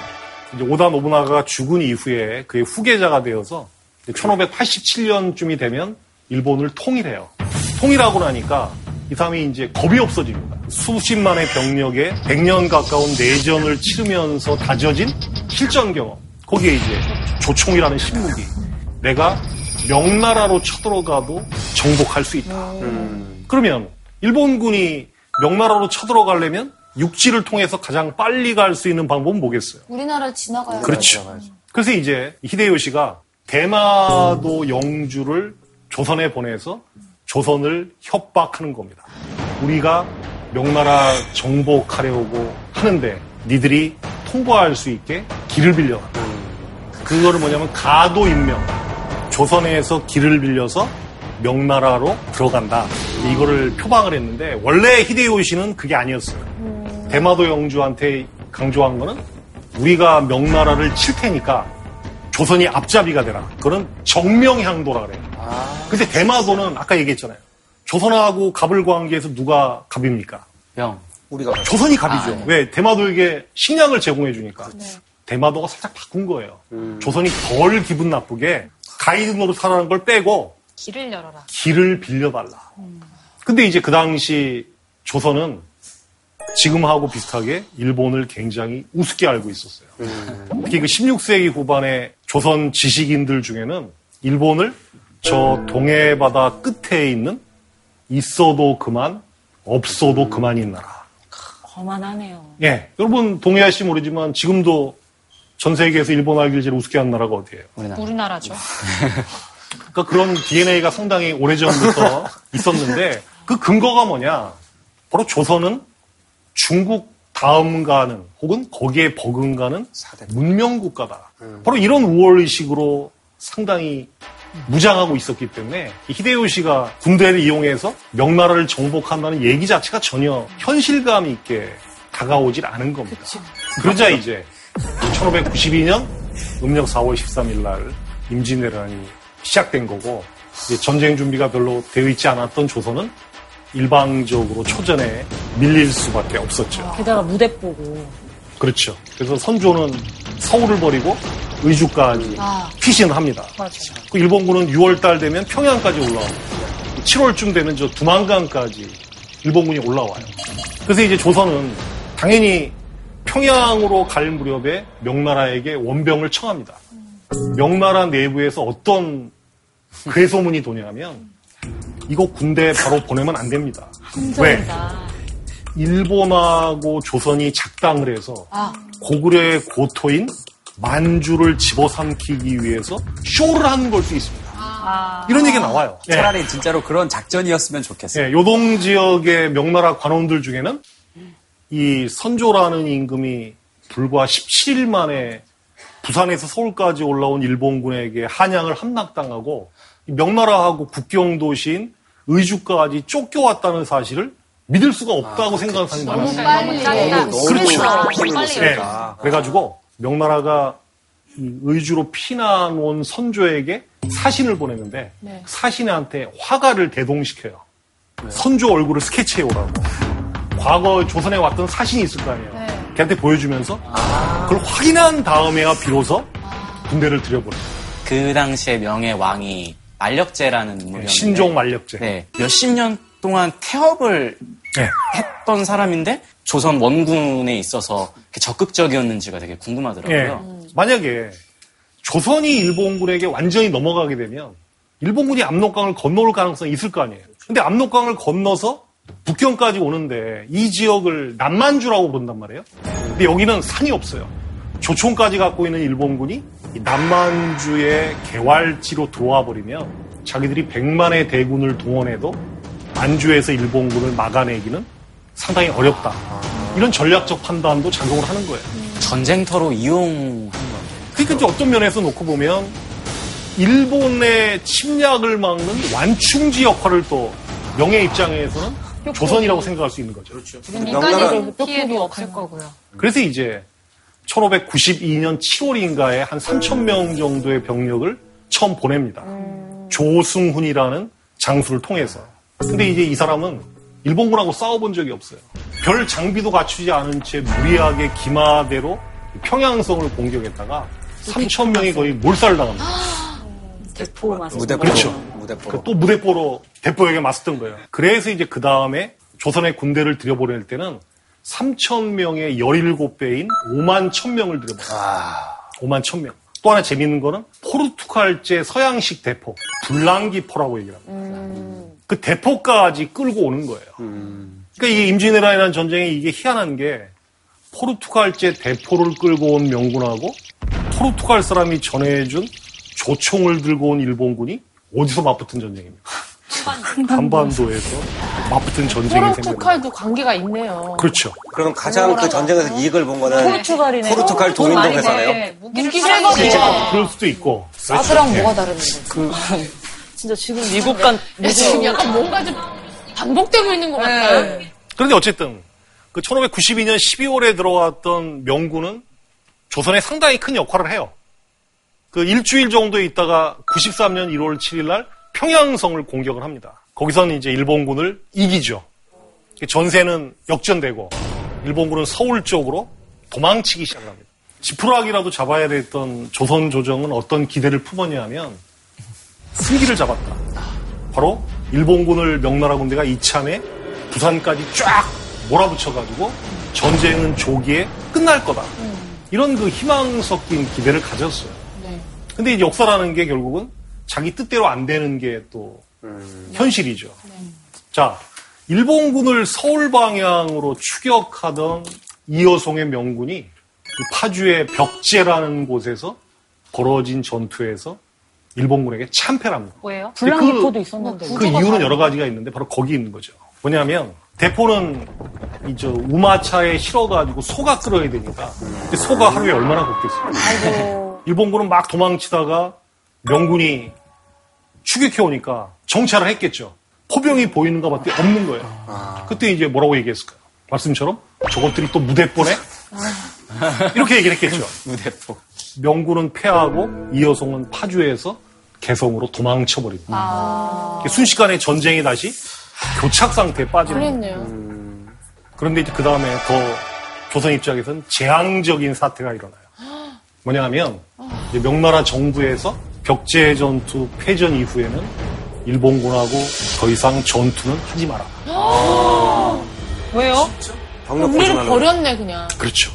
이제 오다 노부나가가 죽은 이후에 그의 후계자가 되어서 1587년쯤이 되면 일본을 통일해요. 통일하고 나니까 이 사람이 이제 겁이 없어집니다. 수십만의 병력에 100년 가까운 내전을 치르면서 다져진 실전 경험. 거기에 이제 조총이라는 신무기. 내가 명나라로 쳐들어가도 정복할 수 있다. 그러면 일본군이 명나라로 쳐들어가려면 육지를 통해서 가장 빨리 갈 수 있는 방법은 뭐겠어요? 우리나라를 지나가야 그렇죠. 그래서 이제 히데요시가 대마도 영주를 조선에 보내서 조선을 협박하는 겁니다. 우리가 명나라 정복하려고 하는데 니들이 통과할 수 있게 길을 빌려. 그거를 뭐냐면 가도 임명. 조선에서 길을 빌려서 명나라로 들어간다. 이거를 표방을 했는데 원래 히데요시는 그게 아니었어요. 대마도 영주한테 강조한 거는 우리가 명나라를 칠 테니까 조선이 앞잡이가 되라. 그런 정명향도라 그래요. 근데 대마도는 아까 얘기했잖아요. 조선하고 갑을 관계에서 누가 갑입니까? 영. 우리가 조선이 갑이죠. 왜? 대마도에게 식량을 제공해 주니까. 대마도가 살짝 바꾼 거예요. 조선이 덜 기분 나쁘게 가이드 노릇하라는 걸 빼고 길을 열어라. 길을 빌려달라. 근데 이제 그 당시 조선은 지금하고 비슷하게 일본을 굉장히 우습게 알고 있었어요. 특히 그 16세기 후반에 조선 지식인들 중에는 일본을 저 동해 바다 끝에 있는 있어도 그만, 없어도 그만인 나라. 거만하네요. 예. 여러분 동해아시 모르지만 지금도 전 세계에서 일본 알기를 제일 우습게 하는 나라가 어디예요? 우리나라 죠. 그러니까 그런 DNA가 상당히 오래전부터 있었는데 그 근거가 뭐냐? 바로 조선은 중국 다음가는 혹은 거기에 버금가는 문명 국가다. 바로 이런 우월의식으로 상당히 무장하고 있었기 때문에 이 히데요시가 군대를 이용해서 명나라를 정복한다는 얘기 자체가 전혀 현실감 있게 다가오질 않은 겁니다. 그러자 이제 1592년 음력 4월 13일 날 임진왜란이 시작된 거고 전쟁 준비가 별로 되어 있지 않았던 조선은 일방적으로 초전에 밀릴 수밖에 없었죠. 게다가 무대 보고. 그렇죠. 그래서 선조는 서울을 버리고 의주까지 아. 피신을 합니다. 맞아. 그 일본군은 6월달 되면 평양까지 올라옵니다. 7월쯤 되면 저 두만강까지 일본군이 올라와요. 그래서 이제 조선은 당연히 평양으로 갈 무렵에 명나라에게 원병을 청합니다. 명나라 내부에서 어떤 괴소문이 도냐면 이거 군대 바로 보내면 안 됩니다. 왜? 일본하고 조선이 작당을 해서 아. 고구려의 고토인 만주를 집어삼키기 위해서 쇼를 하는 걸 수 있습니다. 이런 얘기가 나와요. 예. 차라리 진짜로 그런 작전이었으면 좋겠어요. 예, 요동 지역의 명나라 관원들 중에는 이 선조라는 임금이 불과 17일 만에 부산에서 서울까지 올라온 일본군에게 한양을 함락당하고 이 명나라하고 국경 도시인 의주까지 쫓겨왔다는 사실을 믿을 수가 없다고 생각하는 사람이 많았어요. 빨리. 그렇죠. 그래서 빨리 예. 열었다. 그래가지고 명나라가 이 의주로 피난 온 선조에게 사신을 보냈는데 네. 사신한테 화가를 대동시켜요. 선조 얼굴을 스케치해 오라고. 과거 조선에 왔던 사신이 있을 거 아니에요. 네. 걔한테 보여주면서 그걸 확인한 다음에야 비로소 군대를 들여보내요. 그 당시에 명예 왕이 만력제라는 인물이었는데 신종 만력제. 네, 몇십 년 동안 태업을 네. 했던 사람인데 조선 원군에 있어서 적극적이었는지가 되게 예. 궁금하더라고요. 만약에 조선이 일본군에게 완전히 넘어가게 되면 일본군이 압록강을 건너올 가능성이 있을 거 아니에요. 근데 압록강을 건너서 북경까지 오는데 이 지역을 남만주라고 부른단 말이에요. 근데 여기는 산이 없어요. 조총까지 갖고 있는 일본군이 이 남만주의 개활지로 들어와 버리면 자기들이 100만의 대군을 동원해도 만주에서 일본군을 막아내기는 상당히 어렵다. 이런 전략적 판단도 작용을 하는 거예요. 전쟁터로 이용한 거. 그러니까 이제 어떤 면에서 놓고 보면 일본의 침략을 막는 완충지 역할을 또 명예 입장에서는 조선이라고 생각할 수 있는 거죠. 그렇죠. 민간인 피해도 없을 거고요. 그래서 이제 1592년 7월인가에 한 3천 명 정도의 병력을 처음 보냅니다. 조승훈이라는 장수를 통해서. 근데 이제 이 사람은 일본군하고 싸워본 적이 없어요. 별 장비도 갖추지 않은 채 무리하게 기마대로 평양성을 공격했다가 3천 명이 거의 몰살당합니다. 대포 맞았 무대포. 그렇죠. 무대포로. 그또 무대포로 대포에게 맞섰던 거예요. 그래서 이제 그 다음에 조선의 군대를 들여보낼 때는 3천 명의 17배인 5만 1천 명을 들여보내요. 5만 1천 명. 또 하나 재밌는 거는 포르투갈제 서양식 대포, 불랑기포라고 얘기를 합니다. 그 대포까지 끌고 오는 거예요. 그러니까 이 임진왜란이라는 전쟁에 이게 희한한 게 포르투갈제 대포를 끌고 온 명군하고 포르투갈 사람이 전해준 조총을 들고 온 일본군이 어디서 맞붙은 전쟁입니까? 한반도 에서 맞붙은 전쟁이 생깁니다. 포르투갈도 관계가 있네요. 그렇죠. 그럼 가장 그 전쟁에서 이익을 본 거는 포르투갈이네. 포르투갈 동인도 회사네요. 네, 무기를 무기. 실거든요. 그럴 수도 있고. 사드랑 예. 뭐가 다른데? 진짜 지금 미국 간 지금 약간 뭔가 좀 반복되고 있는 것 같아요. 그런데 어쨌든 그 1592년 12월에 들어왔던 명군은 조선에 상당히 큰 역할을 해요. 그 일주일 정도 있다가 93년 1월 7일 날 평양성을 공격을 합니다. 거기서는 이제 일본군을 이기죠. 전세는 역전되고 일본군은 서울 쪽으로 도망치기 시작합니다. 지푸라기라도 잡아야 됐던 조선 조정은 어떤 기대를 품었냐면 승기를 잡았다. 바로 일본군을 명나라 군대가 이참에 부산까지 쫙 몰아붙여가지고 전쟁은 조기에 끝날 거다. 이런 그 희망 섞인 기대를 가졌어요. 네. 근데 이제 역사라는 게 결국은 자기 뜻대로 안 되는 게또 현실이죠. 자, 일본군을 서울 방향으로 추격하던 이여송의 명군이 이 파주의 벽제라는 곳에서 벌어진 전투에서 일본군에게 참패를 합니다. 왜요? 근데 그- 불량기포도 있었는데. 그 이유는 여러 가지가 있는데 바로 거기 있는 거죠. 뭐냐면 대포는 이저 우마차에 실어가지고 소가 끌어야 되니까 근데 소가 하루에 얼마나 걷겠어요. 일본군은 막 도망치다가 명군이 추격해 오니까 정찰을 했겠죠. 포병이 보이는가 봤더니 없는 거예요. 그때 이제 뭐라고 얘기했을까요? 말씀처럼 저것들이 또 무대포네? 이렇게 얘기를 했겠죠. 무대포. 명군은 패하고 이여송은 파주에서 개성으로 도망쳐 버립니다. 아. 순식간에 전쟁이 다시 교착 상태에 빠지는. 그랬네요. 그런데 이제 그 다음에 더 조선 입장에서는 재앙적인 사태가 일어나요. 뭐냐 하면 이제 명나라 정부에서 벽제 전투 패전 이후에는 일본군하고 더 이상 전투는 하지 마라. 왜요? 병력 우리를 버렸네 그냥. 그렇죠.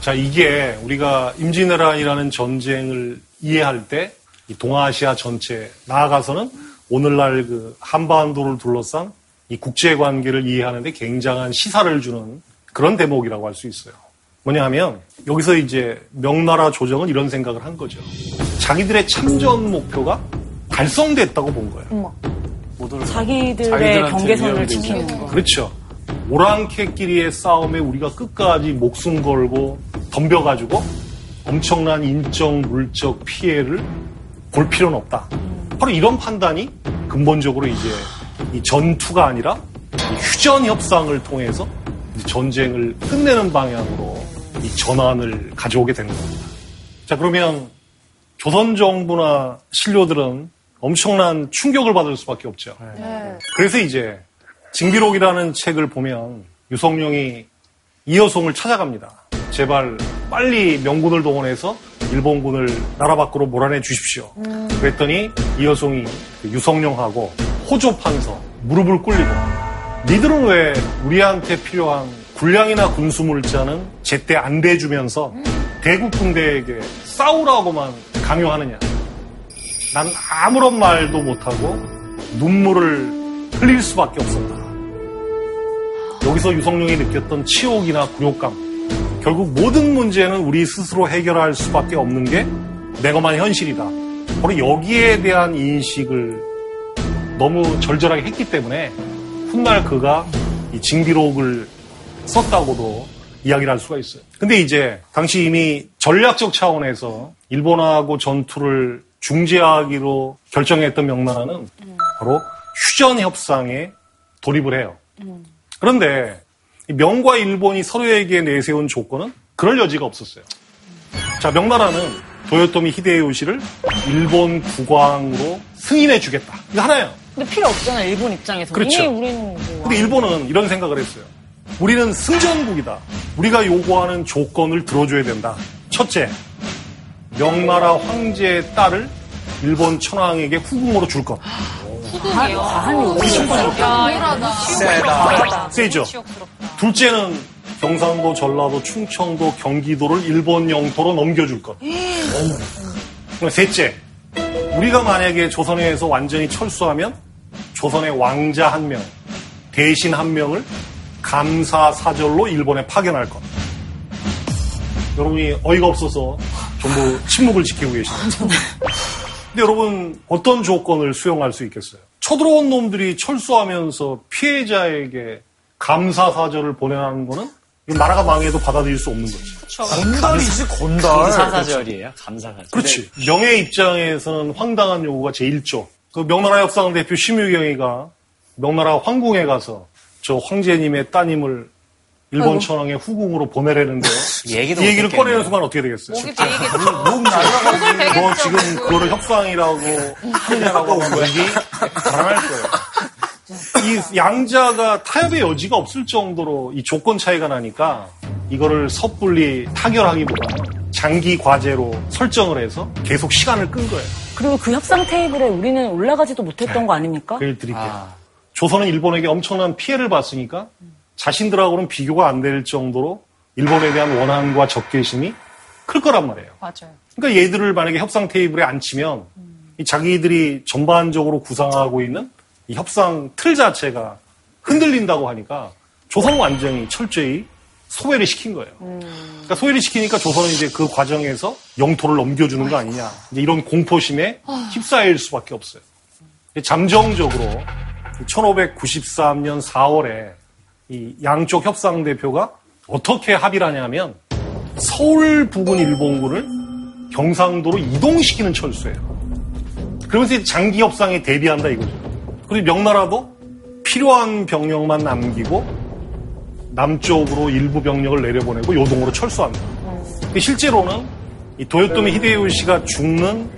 자, 이게 우리가 임진왜란이라는 전쟁을 이해할 때 이 동아시아 전체 나아가서는 오늘날 그 한반도를 둘러싼 이 국제 관계를 이해하는데 굉장한 시사를 주는 그런 대목이라고 할 수 있어요. 뭐냐 하면 여기서 이제 명나라 조정은 이런 생각을 한 거죠. 자기들의 참전 목표가 달성됐다고 본 거예요. 자기들의 자기들한테 경계선을 지키는. 거. 그렇죠. 오랑캐끼리의 싸움에 우리가 끝까지 목숨 걸고 덤벼가지고 엄청난 인적, 물적 피해를 볼 필요는 없다. 바로 이런 판단이 근본적으로 이제 이 전투가 아니라 이 휴전 협상을 통해서 이제 전쟁을 끝내는 방향으로 이 전환을 가져오게 되는 겁니다. 자, 그러면 조선 정부나 신료들은 엄청난 충격을 받을 수밖에 없죠. 네. 그래서 이제 징비록이라는 책을 보면 유성룡이 이여송을 찾아갑니다. 제발 빨리 명군을 동원해서 일본군을 나라 밖으로 몰아내 주십시오. 그랬더니 이여송이 그 유성룡하고 호조 판서 무릎을 꿇리고 니들은 왜 우리한테 필요한 군량이나 군수물자는 제때 안 대주면서 대국 군대에게 싸우라고만 강요하느냐. 난 아무런 말도 못하고 눈물을 흘릴 수밖에 없었다. 여기서 유성룡이 느꼈던 치욕이나 굴욕감. 결국 모든 문제는 우리 스스로 해결할 수밖에 없는 게 내가만 현실이다. 바로 여기에 대한 인식을 너무 절절하게 했기 때문에 훗날 그가 이 징비록을 썼다고도 이야기를 할 수가 있어요. 근데 이제 당시 이미 전략적 차원에서 일본하고 전투를 중재하기로 결정했던 명나라는 바로 휴전 협상에 돌입을 해요. 그런데 이 명과 일본이 서로에게 내세운 조건은 그럴 여지가 없었어요. 자, 명나라는 도요토미 히데요시를 일본 국왕으로 승인해 주겠다. 이거 하나예요. 근데 필요 없잖아요, 일본 입장에서. 그렇죠. 이미 우리는 뭐. 근데 일본은 이런 생각을 했어요. 우리는 승전국이다. 우리가 요구하는 조건을 들어줘야 된다. 첫째, 명나라 황제의 딸을 일본 천황에게 후궁으로 줄 것. 후궁이요. 과한 이러다. 세다. 세죠. 둘째는 경상도, 전라도, 충청도, 경기도를 일본 영토로 넘겨줄 것. 셋째, 우리가 만약에 조선에서 완전히 철수하면 조선의 왕자 한 명, 대신 한 명을 감사 사절로 일본에 파견할 것. 여러분이 어이가 없어서 전부 침묵을 지키고 계십니다. 근데 여러분 어떤 조건을 수용할 수 있겠어요? 쳐들어온 놈들이 철수하면서 피해자에게 감사 사절을 보내라는 거는 이 나라가 망해도 받아들일 수 없는 거죠. 건달이지, 건달. 감사사절이에요. 감사사절. 그렇지. 명예 입장에서는 황당한 요구가 제1조. 그 명나라 협상 대표 심유경이가 명나라 황궁에 가서 저 황제님의 따님을 일본 천황의 후궁으로 보내라는데요. 얘기도 이 얘기를. 꺼내는 순간 어떻게 되겠어요? 목이 베이겠죠. 목 날라가지고. 너 지금 그거를 협상이라고 하느냐라고 목이 달아날 거예요. 이 양자가 타협의 여지가 없을 정도로 이 조건 차이가 나니까 이거를 섣불리 타결하기보다는 장기 과제로 설정을 해서 계속 시간을 끈 거예요. 그리고 그 협상 테이블에 우리는 올라가지도 못했던 거 아닙니까? 그 드릴게요. 조선은 일본에게 엄청난 피해를 봤으니까 자신들하고는 비교가 안 될 정도로 일본에 대한 원한과 적개심이 클 거란 말이에요. 맞아요. 그러니까 얘들을 만약에 협상 테이블에 앉히면 이 자기들이 전반적으로 구상하고 있는 이 협상 틀 자체가 흔들린다고 하니까 조선은 완전히 철저히 소외를 시킨 거예요. 그러니까 소외를 시키니까 조선은 이제 그 과정에서 영토를 넘겨주는 거 아니냐. 이런 공포심에 휩싸일 수밖에 없어요. 잠정적으로 1593년 4월에 이 양쪽 협상 대표가 어떻게 합의를 하냐면 서울 부근 일본군을 경상도로 이동시키는 철수예요. 그러면서 장기 협상에 대비한다 이거죠. 그리고 명나라도 필요한 병력만 남기고 남쪽으로 일부 병력을 내려보내고 요동으로 철수한다. 근데 실제로는 이 도요토미 히데요시가 죽는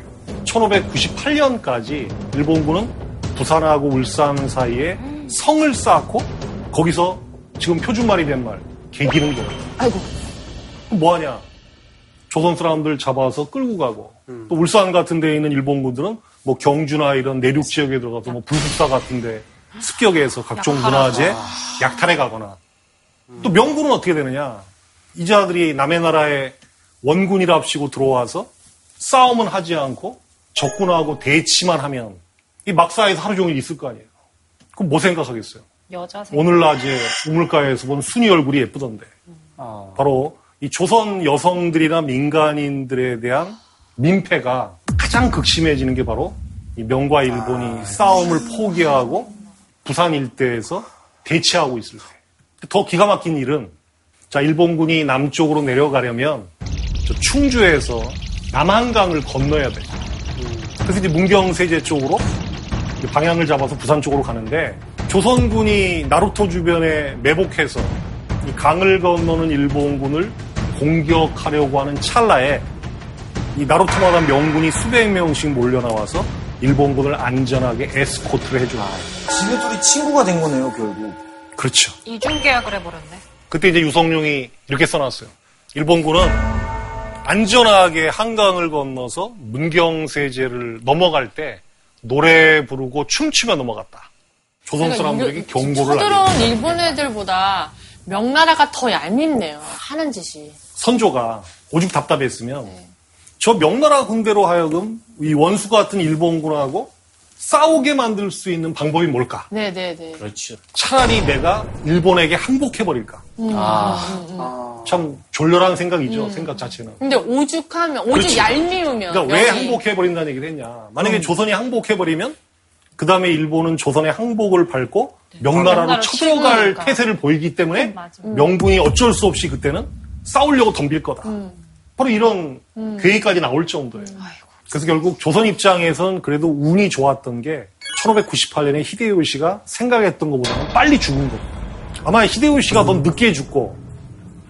1598년까지 일본군은 부산하고 울산 사이에 성을 쌓고 거기서 지금 표준말이 된 말 개기는 거예요. 아이고. 뭐 하냐? 조선 사람들 잡아서 끌고 가고 또 울산 같은 데에 있는 일본군들은 뭐 경주나 이런 내륙 지역에 들어가서 뭐 불국사 같은 데 습격해서 각종 문화재 약탈해 가거나 또 명군은 어떻게 되느냐? 이 자들이 남의 나라에 원군이랍시고 들어와서 싸움은 하지 않고 적군하고 대치만 하면 이 막사에서 하루 종일 있을 거 아니에요. 그럼 뭐 생각하겠어요? 여자 생 오늘 낮에 우물가에서 본 순이 얼굴이 예쁘던데. 바로 이 조선 여성들이나 민간인들에 대한 민폐가 가장 극심해지는 게 바로 이 명과 일본이 싸움을 포기하고 부산 일대에서 대치하고 있을 때. 더 기가 막힌 일은 자 일본군이 남쪽으로 내려가려면 저 충주에서 남한강을 건너야 돼. 그래서 이제 문경세제 쪽으로 방향을 잡아서 부산 쪽으로 가는데 조선군이 나루토 주변에 매복해서 이 강을 건너는 일본군을 공격하려고 하는 찰나에 이 나루토마다 명군이 수백 명씩 몰려 나와서 일본군을 안전하게 에스코트를 해주는 거예요. 지네들이 친구가 된 거네요, 결국. 그렇죠. 이중 계약을 해버렸네. 그때 이제 유성룡이 이렇게 써놨어요. 일본군은 안전하게 한강을 건너서 문경세제를 넘어갈 때 노래 부르고 춤추며 넘어갔다. 조선 사람들에게 경고를 알리고 서들어온 일본 애들보다 명나라가 더 얄밉네요. 하는 짓이. 선조가 오죽 답답했으면 저 명나라 군대로 하여금 이 원수 같은 일본군하고 싸우게 만들 수 있는 방법이 뭘까? 네네네. 그렇죠. 차라리 내가 일본에게 항복해버릴까? 음, 아. 음, 음. 참 졸렬한 생각이죠. 음. 생각 자체는. 근데 오죽하면, 오죽 그렇지. 얄미우면. 그러니까 왜 명이. 항복해버린다는 얘기를 했냐. 만약에 음. 조선이 항복해버리면 그 다음에 일본은 조선의 항복을 밟고 명나라로 명나라로 쳐들어갈. 태세를 보이기 때문에 맞아. 음. 명분이 어쩔 수 없이 그때는 싸우려고 덤빌 거다. 음. 바로 이런 음. 계획까지 나올 정도예요. 그래서 결국 조선 입장에선 그래도 운이 좋았던 게 1598년에 히데요시가 생각했던 것보다는 빨리 죽은 겁니다. 아마 히데요시가 더 늦게 죽고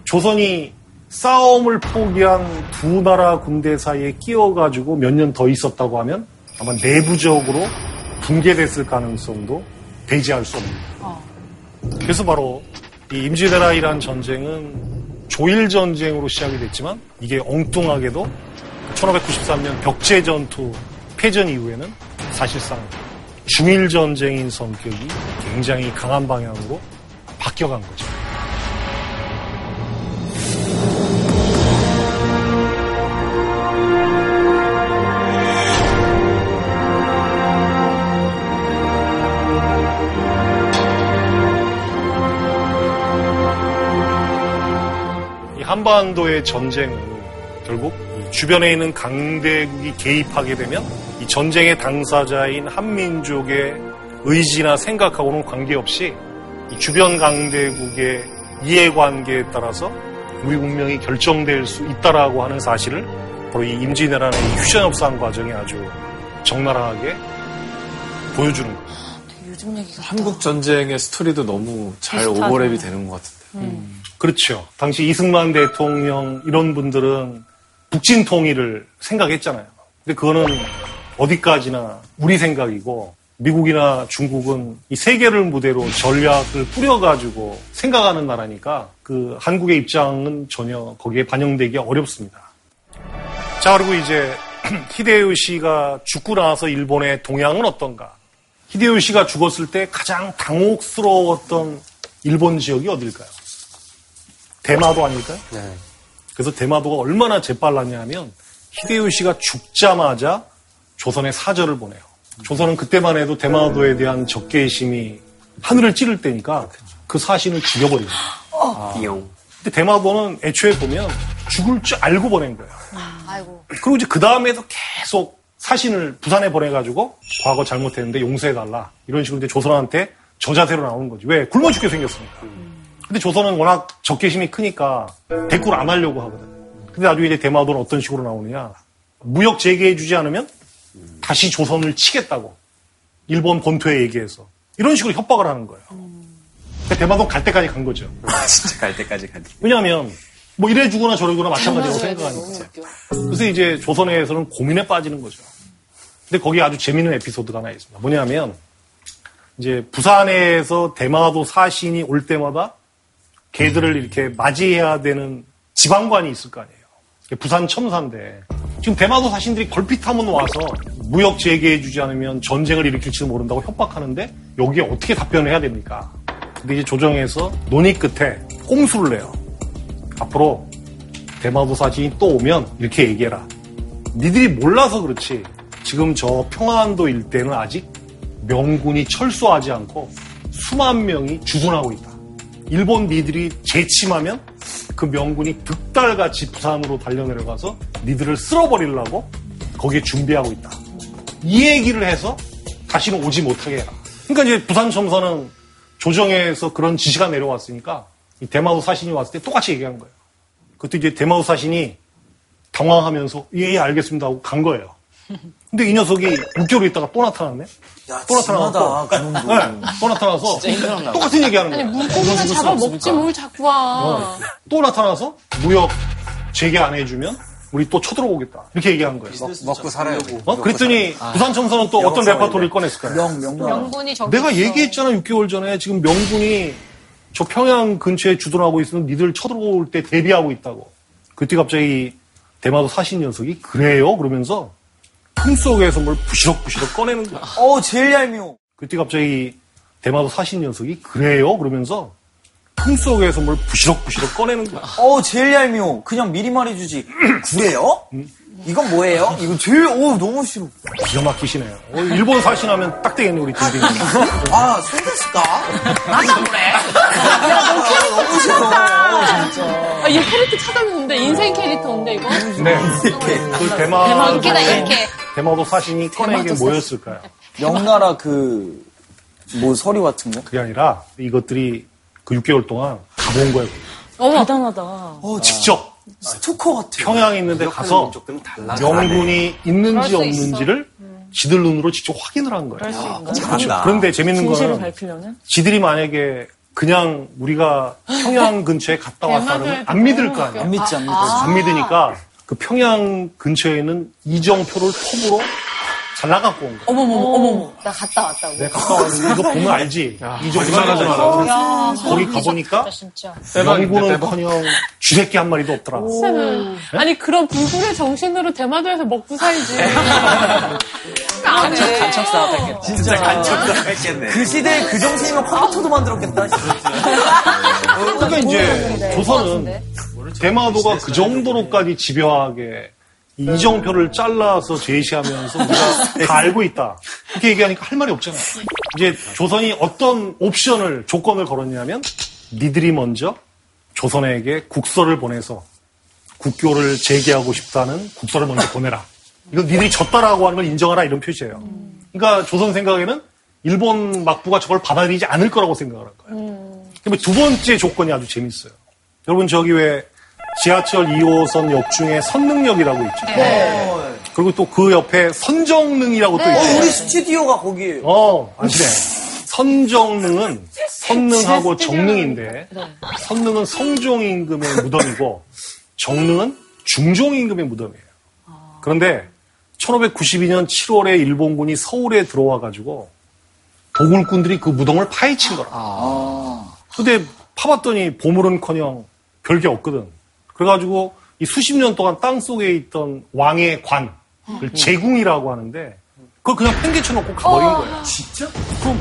조선이 싸움을 포기한 두 나라 군대 사이에 끼어가지고 몇 년 더 있었다고 하면 아마 내부적으로 붕괴됐을 가능성도 배제할 수 없는 어. 그래서 바로 이 임진왜란이란 전쟁은 조일 전쟁으로 시작이 됐지만 이게 엉뚱하게도 1593년 벽제 전투 패전 이후에는 사실상 중일 전쟁인 성격이 굉장히 강한 방향으로 바뀌어간 거죠. 한반도의 전쟁은 결국 이 주변에 있는 강대국이 개입하게 되면 이 전쟁의 당사자인 한민족의 의지나 생각하고는 관계없이 이 주변 강대국의 이해관계에 따라서 우리 운명이 결정될 수 있다라고 하는 사실을 바로 이 임진왜란의 이 휴전협상 과정이 아주 적나라하게 보여주는 거예요. 요즘 얘기가. 한국 전쟁의 스토리도 너무 잘 비슷하죠. 오버랩이 되는 것 같은데. 음. 그렇죠. 당시 이승만 대통령 이런 분들은 북진 통일을 생각했잖아요. 근데 그거는 어디까지나 우리 생각이고 미국이나 중국은 이 세계를 무대로 전략을 꾸려가지고 생각하는 나라니까 그 한국의 입장은 전혀 거기에 반영되기 어렵습니다. 자, 그리고 이제 히데요시가 죽고 나서 일본의 동향은 어떤가? 히데요시가 죽었을 때 가장 당혹스러웠던 일본 지역이 어딜까요? 대마도 아닐까요? 그래서 대마도가 얼마나 재빨랐냐 하면 히데요시가 죽자마자 조선에 사절을 보내요. 조선은 그때만 해도 대마도에 대한 적개심이 하늘을 찌를 때니까 그 사신을 죽여버립니다. 비용. 근데 대마도는 애초에 보면 죽을 줄 알고 보낸 거예요. 아이고. 그리고 이제 그 다음에도 계속 사신을 부산에 보내가지고 과거 잘못했는데 용서해달라. 이런 식으로 이제 조선한테 저자세로 나오는 거지. 왜? 굶어 죽게 생겼으니까. 근데 조선은 워낙 적개심이 크니까 대꾸를 안 하려고 하거든. 근데 나중에 이제 대마도는 어떤 식으로 나오느냐. 무역 재개해주지 않으면 다시 조선을 치겠다고. 일본 본토에 얘기해서. 이런 식으로 협박을 하는 거예요. 근데 대마도 갈 때까지 간 거죠. 진짜 갈 때까지 가지. 왜냐하면 뭐 이래 주거나 저래 주거나 마찬가지라고 생각하니까. 그래서 이제 조선에서는 고민에 빠지는 거죠. 근데 거기 아주 재밌는 에피소드가 하나 있습니다. 뭐냐면 이제 부산에서 대마도 사신이 올 때마다 걔들을 이렇게 맞이해야 되는 지방관이 있을 거 아니에요. 부산 첨사인데 지금 대마도 사신들이 걸핏하면 와서 무역 재개해주지 않으면 전쟁을 일으킬지도 모른다고 협박하는데 여기에 어떻게 답변을 해야 됩니까? 근데 이제 조정에서 논의 끝에 꼼수를 내요. 앞으로 대마도 사진이 또 오면 이렇게 얘기해라. 니들이 몰라서 그렇지. 지금 저 평안도 일대는 아직 명군이 철수하지 않고 수만 명이 주둔하고 있다. 일본 니들이 재침하면 그 명군이 득달같이 부산으로 달려내려가서 니들을 쓸어버리려고 거기에 준비하고 있다. 이 얘기를 해서 다시는 오지 못하게 해라. 그러니까 이제 부산 첨서는 조정에서 그런 지시가 내려왔으니까 이 대마도 사신이 왔을 때 똑같이 얘기한 거예요. 그때 이제 대마도 사신이 당황하면서 예, 예 알겠습니다 하고 간 거예요. 근데 이 녀석이 6개월 있다가 또 나타났네. 또 나타나서 네, 또 나타나서 똑같은 얘기 하는 아니, 거예요. 물고기나 잡아 먹지 뭘 자꾸 와. 어, 또 나타나서 무역 재개 안 해주면 우리 또 쳐들어오겠다 이렇게 얘기한 거예요. 먹 고 살아야 돼. 어? 그랬더니 부산 청사는 또 어떤 레파토리를 꺼냈을까요? 명, 명분. 명분이 저기 내가 있어. 얘기했잖아 6개월 전에 지금 명군이 저 평양 근처에 주둔하고 있으면 니들 쳐들어올 때 대비하고 있다고. 그때 갑자기 대마도 사신 녀석이 그래요? 그러면서 품 속에서 뭘 부시럭부시럭 꺼내는 거야. 어, 제일 얄미워. 그때 갑자기 대마도 사신 녀석이 그래요? 그러면서 품 속에서 뭘 부시럭부시럭 꺼내는 거야. 어, 제일 얄미워. 그냥 미리 말해주지. 그래요? 이건 뭐예요? 이거 제일, 어 너무 싫어. 기가 막히시네요. 어, 일본 사신하면 딱 되겠네 우리 딩딩이. 아, 손댔을까? 나도 그래. 너무 싫어. 진짜. 아, 얘 캐릭터 찾았는데 인생 캐릭터인데 이거. 네. 그 대마 이렇게다 이렇게. 대마도 사신이 꺼낸 게 뭐였을까요? 명나라 그, 뭐 서류 같은 거? 그게 아니라 이것들이 그 6개월 동안 가본 거예요. 어머. 대단하다. 어, 직접 스토커 같아. 평양에 있는데 가서. 명분이 있는지 없는지를 지들 눈으로 직접 확인을 한 거예요. 있나? 잘한다. 그런데 재밌는 거는 밝히려면? 지들이 만약에 그냥 우리가 평양 근처에 갔다 왔다면 안 믿을 거 아니에요. 안 믿지, 안 믿지. 안 믿으니까 그 평양 근처에 있는 이정표를 톱으로 잘 나갖고 온 거예요. 어머머, 어머머. 나 갔다 왔다고. 내가 갔다 왔는데 이거 보면 알지. 이정표 하지 말라고. 거기 가보니까 진짜. 명분은커녕 쥐새끼 한 마리도 없더라. 아니 그런 불굴의 정신으로 대마도에서 먹고 살지. 안해. 간첩 사업했겠다. 진짜 간첩도 했겠네. 그 시대에 그 정신이면 컴퓨터도 만들었겠다. 그러니까 이제 조선은 대마도가 그 정도로까지 집요하게 이 이정표를 잘라서 제시하면서 우리가 다 알고 있다. 이렇게 얘기하니까 할 말이 없잖아요. 이제 조선이 어떤 옵션을, 조건을 걸었냐면 니들이 먼저 조선에게 국서를 보내서 국교를 재개하고 싶다는 국서를 먼저 보내라. 이거 니들이 졌다라고 하는 걸 인정하라 이런 표시예요. 그러니까 조선 생각에는 일본 막부가 저걸 받아들이지 않을 거라고 생각을 한 거예요. 그다음에 두 번째 조건이 아주 재밌어요. 여러분 저기 왜 지하철 2호선 역 중에 선능역이라고 있죠. 그리고 또 그 옆에 선정능이라고 또 어, 있죠. 우리 스튜디오가 거기에. 어, 아시네. 선정능은 선능하고 정능인데 선능은 성종임금의 무덤이고 정능은 중종임금의 무덤이에요. 그런데 1592년 7월에 일본군이 서울에 들어와 가지고 도굴꾼들이 그 무덤을 파헤친 거라. 근데 파봤더니 보물은커녕 별게 없거든. 그래가지고 이 수십 년 동안 땅 속에 있던 왕의 관, 그 제궁이라고 하는데 그걸 그냥 팽개쳐놓고 가버린 거예요. 진짜? 그럼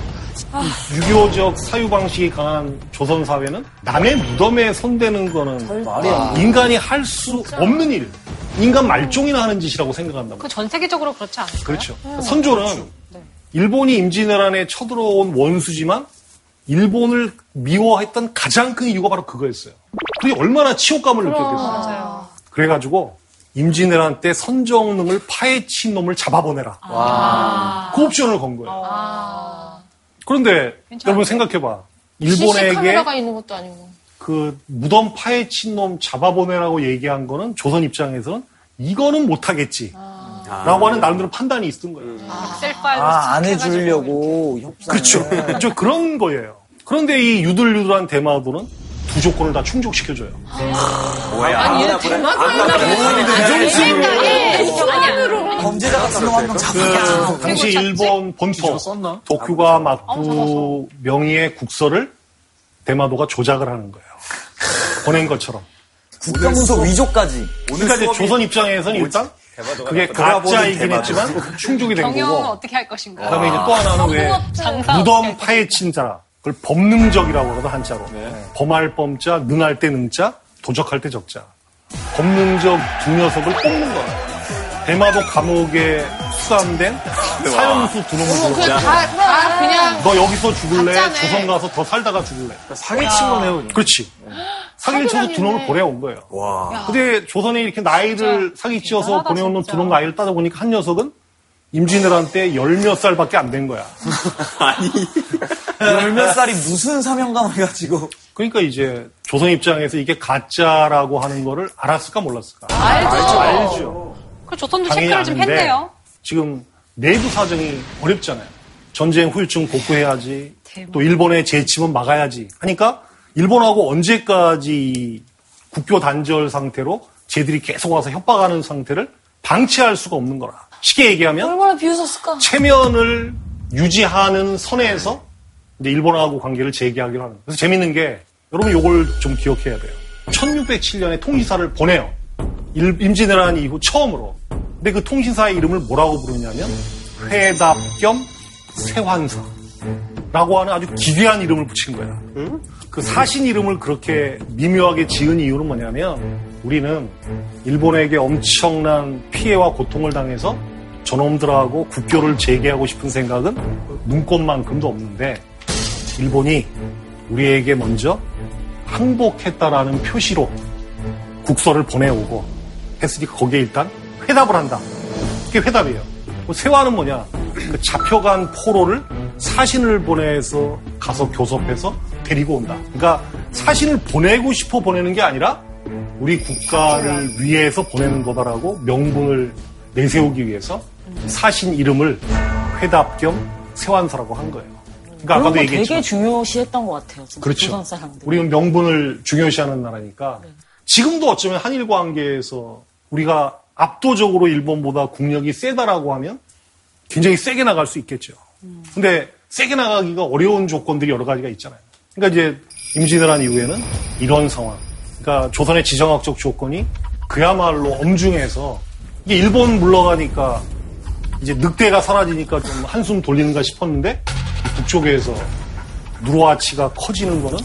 유교적 사유 방식이 강한 조선 사회는 남의 무덤에 손대는 거는 말이 안 돼. 인간이 할 수 없는 일, 인간 말종이나 하는 짓이라고 생각한다. 그 전 세계적으로 그렇지 않아요? 그렇죠. 선조는 일본이 임진왜란에 쳐들어온 원수지만 일본을 미워했던 가장 큰 이유가 바로 그거였어요. 그게 얼마나 치욕감을 느꼈겠어요. 그래가지고 임진왜란 때 선정능을 파헤친 놈을 잡아보내라. 그 옵션을 건 거예요. 그런데 여러분 생각해봐. 일본에게. 그 무덤 파헤친 놈 잡아보내라고 얘기한 거는 조선 입장에서는 이거는 못하겠지. 라고 하는 나름대로 판단이 있었던 거예요. 셀 파일 아, 안 해주려고 협상. 그렇죠. 그렇죠. 그런 거예요. 그런데 이 유들유들한 대마도는 두 조건을 다 충족시켜줘요. 뭐야? 아니, 얘는 대만도 범죄자 같은 놈 한명 잡아. 그 당시 일본 본토? 도쿄가 막부 명의의 국서를 대마도가 조작을 하는 거예요. 보낸 것처럼. 국가문서 위조까지. 그러니까 조선 입장에서는 일단 그게 가짜이긴 했지만 충족이 된 거고. 어떻게 할 것인가. 그다음에 이제 또 하나는 왜 장사 무덤 파헤친 자, 그걸 법능적이라고 그러다 한자로. 범할 범자, 능할 때 능자, 도적할 때 적자. 법능적 두 녀석을 뽑는 거야. 대마도 감옥에 수감된 사형수 두 놈을 그 불러. 다, 다 그냥 너 여기서 죽을래? 가짜네. 조선 가서 더 살다가 죽을래? 사기친 거네요. 그냥. 그렇지. 사기를 쳐서 두 놈을 보내온 거예요. 와. 근데 조선에 이렇게 나이를 사기 치어서 대단하다, 보내온 진짜. 두놈 나이를 따져보니까 한 녀석은 임진왜란 때 열 몇 살밖에 안 된 거야. 열몇 살이 무슨 사명감을 가지고. 그러니까 이제 조선 입장에서 이게 가짜라고 하는 거를 알았을까 몰랐을까? 알죠. 알죠. 그 조선도 체크를 좀 했네요. 지금 내부 사정이 어렵잖아요. 전쟁 후유증 복구해야지. 또 일본의 재침은 막아야지. 하니까 일본하고 언제까지 이 국교 단절 상태로 쟤들이 계속 와서 협박하는 상태를 방치할 수가 없는 거라. 쉽게 얘기하면 얼마나 비웃었을까? 체면을 유지하는 선에서 이제 일본하고 관계를 재개하기로 하는. 그래서 재밌는 게 여러분 요걸 좀 기억해야 돼요. 1607년에 통신사를 보내요. 일- 임진왜란 이후 처음으로. 근데 그 통신사의 이름을 뭐라고 부르냐면 회답 겸 세환사라고 하는 아주 기괴한 이름을 붙인 거야. 그 사신 이름을 그렇게 미묘하게 지은 이유는 뭐냐면 우리는 일본에게 엄청난 피해와 고통을 당해서 저놈들하고 국교를 재개하고 싶은 생각은 눈꼽만큼도 없는데 일본이 우리에게 먼저 항복했다라는 표시로 국서를 보내오고 했으니까 거기에 일단 회답을 한다. 그게 회답이에요. 뭐 세화는 뭐냐? 그 잡혀간 포로를 사신을 보내서 가서 교섭해서 데리고 온다. 그러니까 사신을 보내고 싶어 보내는 게 아니라 우리 국가를 위해서 보내는 거다라고 명분을 내세우기 위해서 사신 이름을 회답 겸 세완사라고 한 거예요. 그러니까 아까도 거 얘기했지만 되게 중요시했던 것 같아요. 그렇죠. 우리는 명분을 중요시하는 나라니까 지금도 어쩌면 한일 관계에서 우리가 압도적으로 일본보다 국력이 세다라고 하면 굉장히 세게 나갈 수 있겠죠. 근데 세게 나가기가 어려운 조건들이 여러 가지가 있잖아요. 그러니까 이제 임진왜란 이후에는 이런 상황. 그러니까 조선의 지정학적 조건이 그야말로 엄중해서 이게 일본 물러가니까 이제 늑대가 사라지니까 좀 한숨 돌리는가 싶었는데 이 북쪽에서 누르와치가 커지는 거는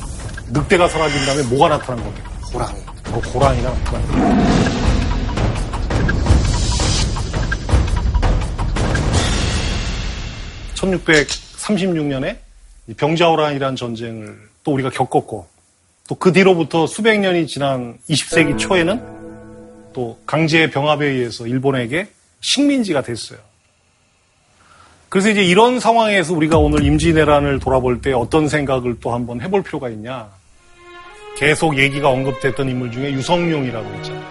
늑대가 사라진 다음에 뭐가 나타난 겁니까? 호랑이. 호랑이가 나타난 거예요. 1636년에 병자호란이라는 전쟁을 또 우리가 겪었고 또 그 뒤로부터 수백 년이 지난 20세기 초에는 또 강제 병합에 의해서 일본에게 식민지가 됐어요. 그래서 이제 이런 상황에서 우리가 오늘 임진왜란을 돌아볼 때 어떤 생각을 또 한번 해볼 필요가 있냐. 계속 얘기가 언급됐던 인물 중에 유성룡이라고 있잖아요.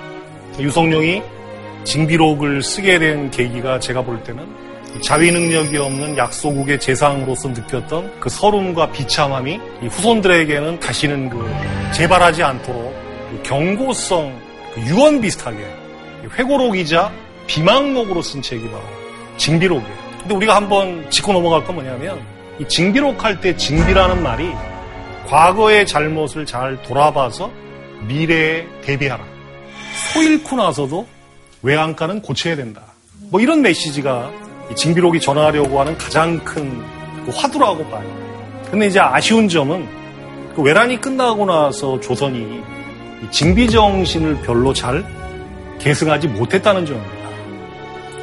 유성룡이 징비록을 쓰게 된 계기가 제가 볼 때는 자위 능력이 없는 약소국의 재상으로서 느꼈던 그 서름과 비참함이 이 후손들에게는 다시는 그 재발하지 않도록 그 경고성 그 유언 비슷하게 회고록이자 비망록으로 쓴 책이 바로 징비록이에요. 근데 우리가 한번 짚고 넘어갈 건 뭐냐면 이 징비록 할 때 징비라는 말이 과거의 잘못을 잘 돌아봐서 미래에 대비하라. 소 잃고 나서도 외양간은 고쳐야 된다. 뭐 이런 메시지가 이 징비록이 전하려고 하는 가장 큰 그 화두라고 봐요. 근데 이제 아쉬운 점은 그 외란이 끝나고 나서 조선이 이 징비 정신을 별로 잘 계승하지 못했다는 점입니다.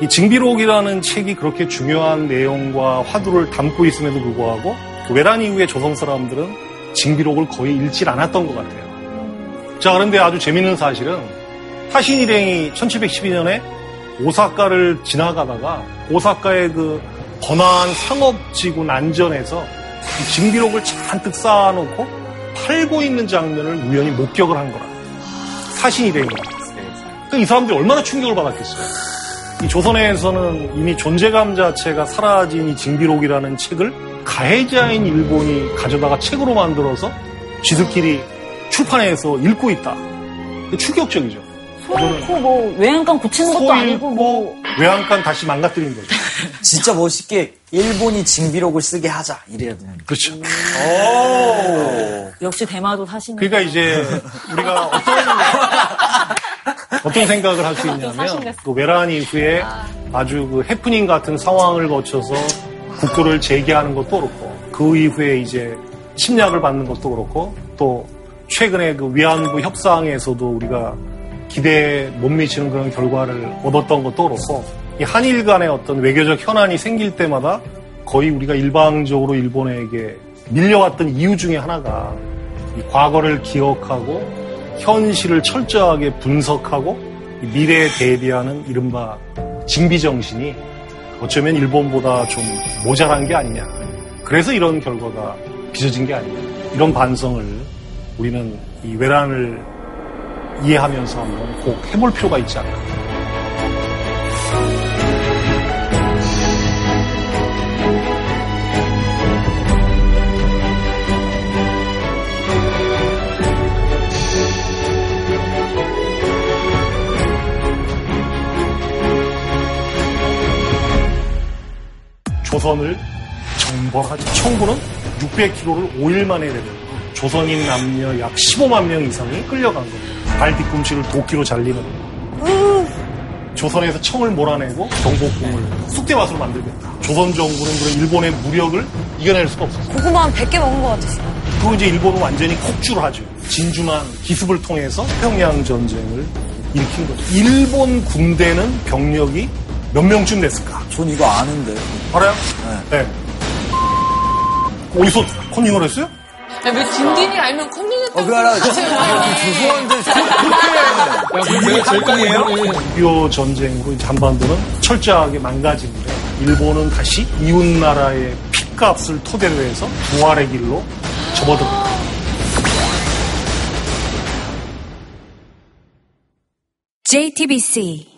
이 징비록이라는 책이 그렇게 중요한 내용과 화두를 담고 있음에도 불구하고 그 외란 이후에 조선 사람들은 징비록을 거의 읽질 않았던 것 같아요. 자, 그런데 아주 재밌는 사실은 타신 일행이 1712년에 오사카를 지나가다가 오사카의 그 번화한 상업지구 난전에서 이 징비록을 잔뜩 쌓아놓고 팔고 있는 장면을 우연히 목격을 한 거라. 사신 일행이. 그러니까 이 사람들이 얼마나 충격을 받았겠어요. 이 조선에서는 이미 존재감 자체가 사라진 이 징비록이라는 책을 가해자인 일본이 가져다가 책으로 만들어서 지들끼리 출판해서 읽고 있다. 충격적이죠. 소놓고 뭐 외양간 고치는 것도 아니고 뭐 외양간 다시 망가뜨린 거죠. 진짜 멋있게 일본이 징비록을 쓰게 하자 이래야 되는. 그렇죠. 역시 대마도 사시는 그러니까 이제 우리가 어떤 어떤 생각을 할 수 있냐면 그 외란 이후에 아주 그 해프닝 같은 상황을 거쳐서 국교를 재개하는 것도 그렇고 그 이후에 이제 침략을 받는 것도 그렇고 또 최근에 그 위안부 협상에서도 우리가 기대에 못 미치는 그런 결과를 얻었던 것도 그렇고 이 한일 간의 어떤 외교적 현안이 생길 때마다 거의 우리가 일방적으로 일본에게 밀려왔던 이유 중에 하나가 이 과거를 기억하고 현실을 철저하게 분석하고 미래에 대비하는 이른바 징비 정신이 어쩌면 일본보다 좀 모자란 게 아니냐. 그래서 이런 결과가 빚어진 게 아니냐. 이런 반성을 우리는 이 외란을 이해하면서 한번 꼭 해볼 필요가 있지 않나. 조선을 정벌하죠. 청구는 600km를 5일 만에 내려 조선인 남녀 약 15만 명 이상이 끌려간 겁니다. 발 뒤꿈치를 도끼로 잘리는 조선에서 청을 몰아내고 경복궁을 쑥대밭으로 만들겠다. 조선 정부는 그런 일본의 무력을 이겨낼 수가 없었어요. 고구마 한 100개 먹은 것 같았어요. 그리고 이제 일본은 완전히 폭주를 하죠. 진주만 기습을 통해서 평양 전쟁을 일으킨 거죠. 일본 군대는 병력이 몇 명쯤 됐을까? 전 이거 아는데. 알아요? 네. 어디서 컨닝을 했어요? 야, 왜 진딘이 알면 컨닝했다고 어, 그 알아. 생각해. 죄송한데. 제일 깡이에요? 6.25 전쟁으로 이제 한반도는 철저하게 망가지는데 일본은 다시 이웃나라의 핏값을 토대로 해서 부활의 길로 접어듭니다. JTBC